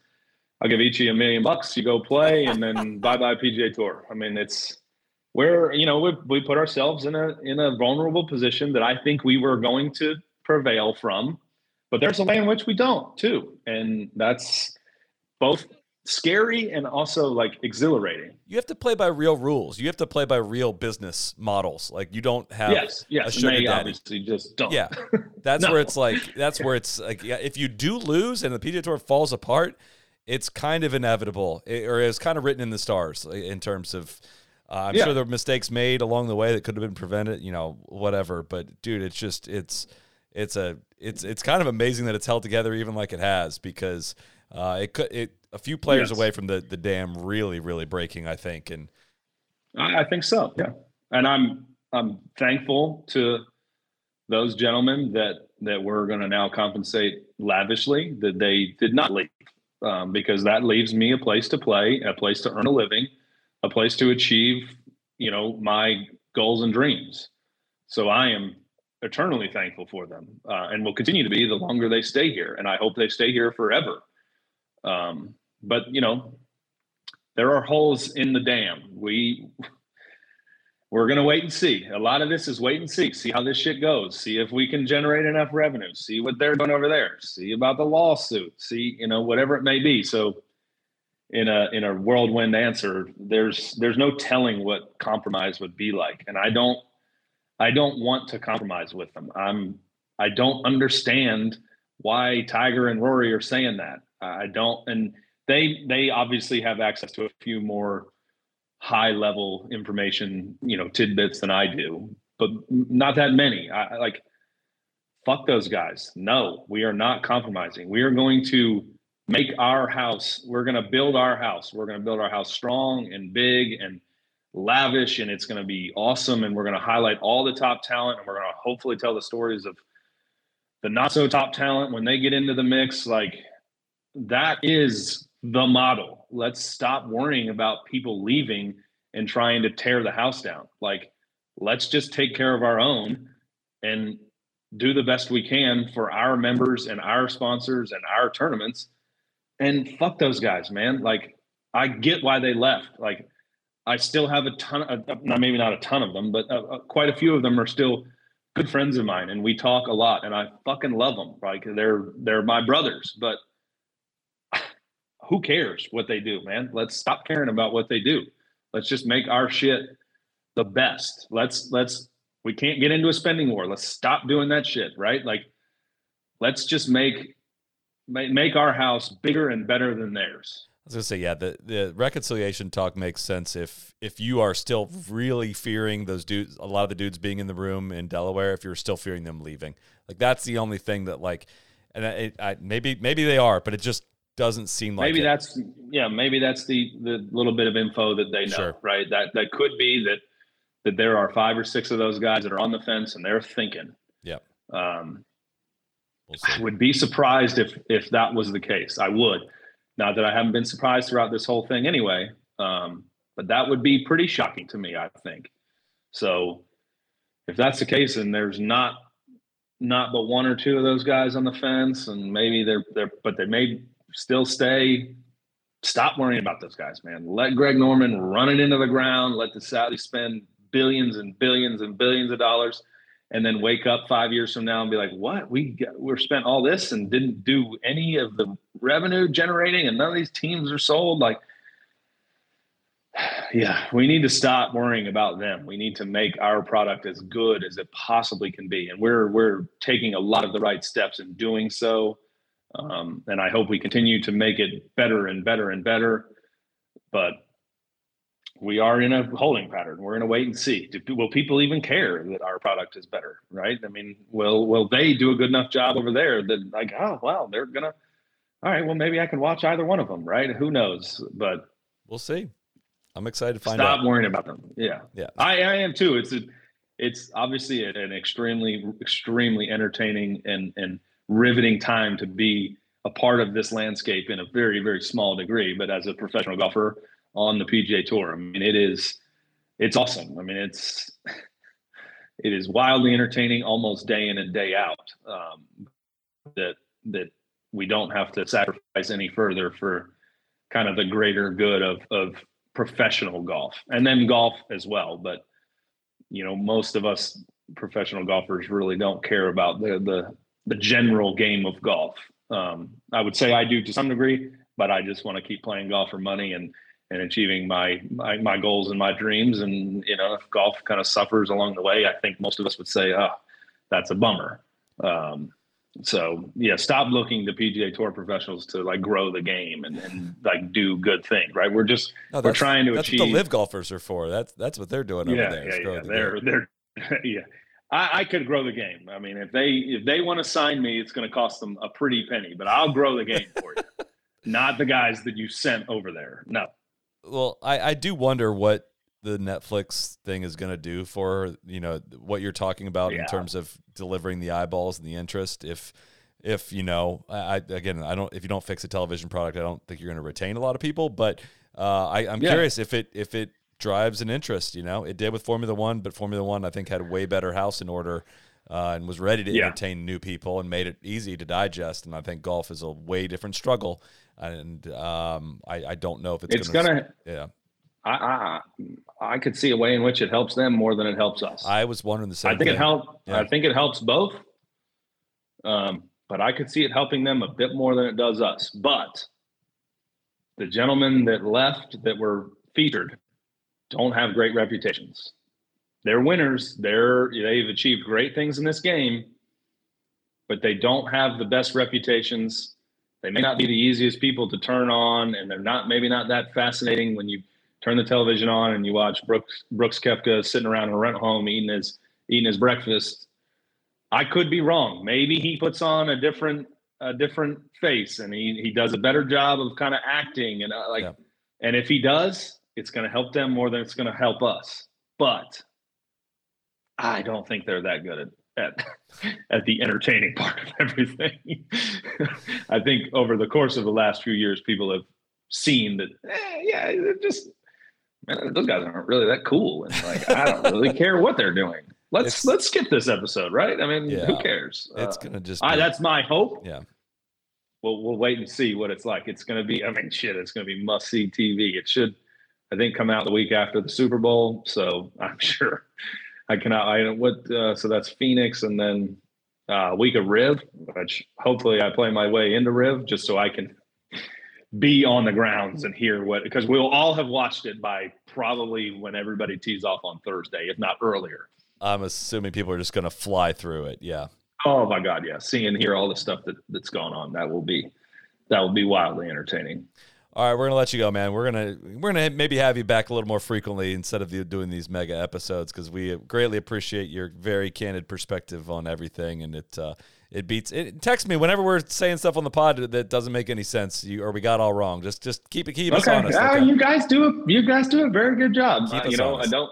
I'll give each of you a million bucks. You go play and then <laughs> bye bye PGA Tour. I mean, it's where you know we we put ourselves in a in a vulnerable position that I think we were going to prevail from, but there's a way in which we don't too, and that's both scary and also like exhilarating. You have to play by real rules. You have to play by real business models. Like you don't have yes, yes, a sugar they daddy. obviously just don't. Yeah, <laughs> that's No. where it's like that's where it's like yeah, if you do lose and the PGA Tour falls apart, it's kind of inevitable, It- or it's kind of written in the stars in terms of. Uh, I'm Yeah. sure there were mistakes made along the way that could have been prevented, you know, whatever. But dude, it's just it's it's a it's it's kind of amazing that it's held together even like it has because uh, it could it a few players Yes. away from the the dam really really breaking, I think, and I, I think so. Yeah, and I'm I'm thankful to those gentlemen that that we're going to now compensate lavishly that they did not leave, um, because that leaves me a place to play, a place to earn a living, a place to achieve, you know, my goals and dreams. So I am eternally thankful for them, uh, and will continue to be the longer they stay here, and I hope they stay here forever. Um, but you know, there are holes in the dam. We we're going to wait and see. A lot of this is wait and see. See how this shit goes. See if we can generate enough revenue. See what they're doing over there. See about the lawsuit. See, you know, whatever it may be. So in a in a whirlwind answer, there's there's no telling what compromise would be like. And I don't I don't want to compromise with them. I'm I don't understand why Tiger and Rory are saying that. I don't and they they obviously have access to a few more high level information, you know, tidbits than I do, but not that many. I like fuck those guys. No, we are not compromising. We are going to make our house, we're going to build our house. We're going to build our house strong and big and lavish and it's going to be awesome and we're going to highlight all the top talent and we're going to hopefully tell the stories of the not so top talent when they get into the mix like that is the model. Let's stop worrying about people leaving and trying to tear the house down. Like, let's just take care of our own and do the best we can for our members and our sponsors and our tournaments. And fuck those guys, man. Like, I get why they left. Like, I still have a ton of, not maybe not a ton of them, but uh, uh, quite a few of them are still good friends of mine, and we talk a lot. And I fucking love them. Like, they're they're my brothers. But who cares what they do, man? Let's stop caring about what they do. Let's just make our shit the best. Let's let's we can't get into a spending war. Let's stop doing that shit, right? Like let's just make make, our house bigger and better than theirs. I was gonna say, yeah, the, the reconciliation talk makes sense if if you are still really fearing those dudes, a lot of the dudes being in the room in Delaware, if you're still fearing them leaving, like that's the only thing that like, and I, I maybe maybe they are, but it just doesn't seem like maybe it. that's yeah, maybe that's the the little bit of info that they know, Sure. right? That that could be that that there are five or six of those guys that are on the fence and they're thinking. yeah Um, We'll I would be surprised if if that was the case. I would. Not that I haven't been surprised throughout this whole thing anyway. Um, but that would be pretty shocking to me, I think. So if that's the case and there's not not but one or two of those guys on the fence and maybe they're they're but they may still stay, stop worrying about those guys, man. Let Greg Norman run it into the ground, let the Saudis spend billions and billions and billions of dollars and then wake up five years from now and be like, "What? We got, we're spent all this and didn't do any of the revenue generating, and none of these teams are sold." Like, <sighs> yeah, we need to stop worrying about them. We need to make our product as good as it possibly can be, and we're we're taking a lot of the right steps in doing so. Um, and I hope we continue to make it better and better and better. But we are in a holding pattern. We're in a wait and see. Do, will people even care that our product is better? Right? I mean, will will they do a good enough job over there that like, oh wow, they're gonna. All right, well maybe I can watch either one of them. Right? Who knows? But We'll see. I'm excited to find stop out. Stop worrying about them. Yeah, Yeah. I, I am too. It's a, it's obviously an extremely extremely entertaining and and riveting time to be a part of this landscape in a very very small degree. But as a professional golfer on the PGA Tour, I mean, it is it's awesome. I mean, it's <laughs> it is wildly entertaining almost day in and day out. Um, that that we don't have to sacrifice any further for kind of the greater good of of professional golf and then golf as well. But you know, most of us professional golfers really don't care about the the the general game of golf. Um, I would say I do to some degree. but I just want to keep playing golf for money and and achieving my, my my goals and my dreams. And you know, if golf kind of suffers along the way, I think most of us would say, "Oh, that's a bummer." Um, so yeah, stop looking to PGA Tour professionals to like grow the game and, and like do good things. Right? We're just No, we're trying to that's achieve. what the LIV golfers are for. That's that's what they're doing over yeah, yeah, yeah. the They're game. they're <laughs> yeah. I, I could grow the game. I mean, if they if they want to sign me, it's going to cost them a pretty penny, but I'll grow the game for you. <laughs> Not the guys that you sent over there. No. Well, I, I do wonder what the Netflix thing is going to do for you know what you're talking about in terms of delivering the eyeballs and the interest. If if you know, I, again, I don't. If you don't fix a television product, I don't think you're going to retain a lot of people. But uh, I, I'm Yeah. curious if it if it drives an interest. You know, it did with Formula One, but Formula One I think had a way better house in order. Uh, and was ready to Yeah. entertain new people and made it easy to digest. And I think golf is a way different struggle. And um, I, I don't know if it's, It's gonna, gonna yeah. I, I I could see a way in which it helps them more than it helps us. I was wondering the same. I think thing. it help. Yeah. I think it helps both. Um, but I could see it helping them a bit more than it does us. But the gentlemen that left that were featured don't have great reputations. They're winners. They're they've achieved great things in this game, but they don't have the best reputations. They may not be the easiest people to turn on, and they're not maybe not that fascinating when you turn the television on and you watch Brooks Brooks Koepka sitting around in a rent home eating his eating his breakfast. I could be wrong. Maybe he puts on a different a different face and he he does a better job of kind of acting and uh, like Yeah. and if he does, it's going to help them more than it's going to help us. But I don't think they're that good at at, <laughs> at the entertaining part of everything. <laughs> I think over the course of the last few years, people have seen that. Eh, yeah, they're just man, those guys aren't really that cool, and like I don't really <laughs> care what they're doing. Let's It's- let's skip this episode, right? I mean, Yeah. who cares? It's Uh, gonna just. I, that's my hope. yeah. We'll we'll wait and see what it's like. It's going to be. I mean, shit, it's going to be must see TV. It should, I think, come out the week after the Super Bowl. So I'm <laughs> sure I cannot. I what? Uh, so that's Phoenix, and then uh, week of Riv, which hopefully I play my way into Riv just so I can be on the grounds and hear what because we'll all have watched it by probably when everybody tees off on Thursday, if not earlier. I'm assuming people are just gonna fly through it. Yeah. Oh my God, yeah. See and hear all the stuff that, that's going on. That will be that will be wildly entertaining. All right, we're gonna let you go, man. We're gonna we're gonna maybe have you back a little more frequently instead of you doing these mega episodes because we greatly appreciate your very candid perspective on everything, and it uh, it beats. It text me whenever we're saying stuff on the pod that doesn't make any sense, you, or we got all wrong. Just just keep it keep us Okay. honest. Ah, okay? you guys do a you guys do a very good job. Uh, you know, honest. I don't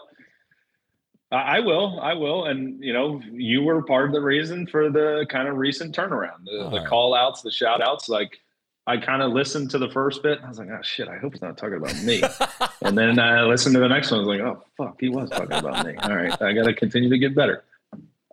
I will, I will, and you know, you were part of the reason for the kind of recent turnaround, the, the right. call outs, the shout outs. Like, I kind of listened to the first bit. I was like, oh shit, I hope he's not talking about me. <laughs> and then I listened to the next one. I was like, oh fuck, he was talking about me. All right, I got to continue to get better.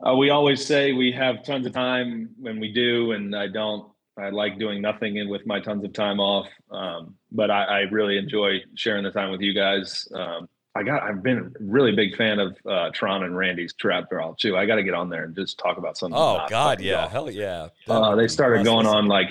Uh, we always say we have tons of time when we do, and I don't. I like doing nothing in with my tons of time off, um, but I, I really enjoy sharing the time with you guys. Um, I got. I've been a really big fan of uh, Tron and Randy's trap draw too. I got to get on there and just talk about something. oh God, yeah, hell yeah. Uh, they started going on like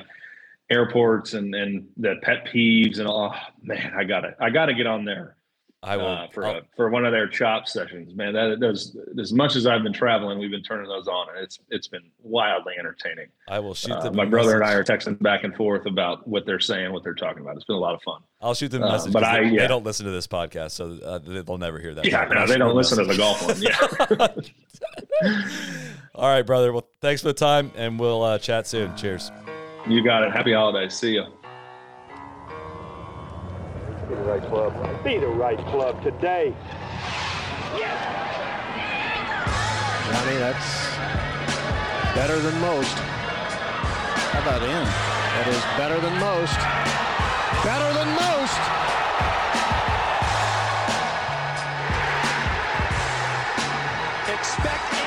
airports and and the pet peeves and oh man, I gotta I gotta get on there I will. uh, for a, for one of their chop sessions. Man, that does as much as I've been traveling, we've been turning those on, and it's it's been wildly entertaining. I will shoot Uh, them. my a brother and I are texting back and forth about what they're saying, what they're talking about. It's been a lot of fun. I'll shoot them a uh, message. but I- they, they don't listen to this podcast, so uh, they- they'll never hear that. Yeah, no, they don't listen to the golf one. Yeah, <laughs> All right, brother. Well, thanks for the time, and we'll uh, chat soon. Cheers. You got it. Happy holidays. See you. Be the right club. Be the right club today. Johnny, that's better than most. How about in? That is better than most. Better than most. Expect anything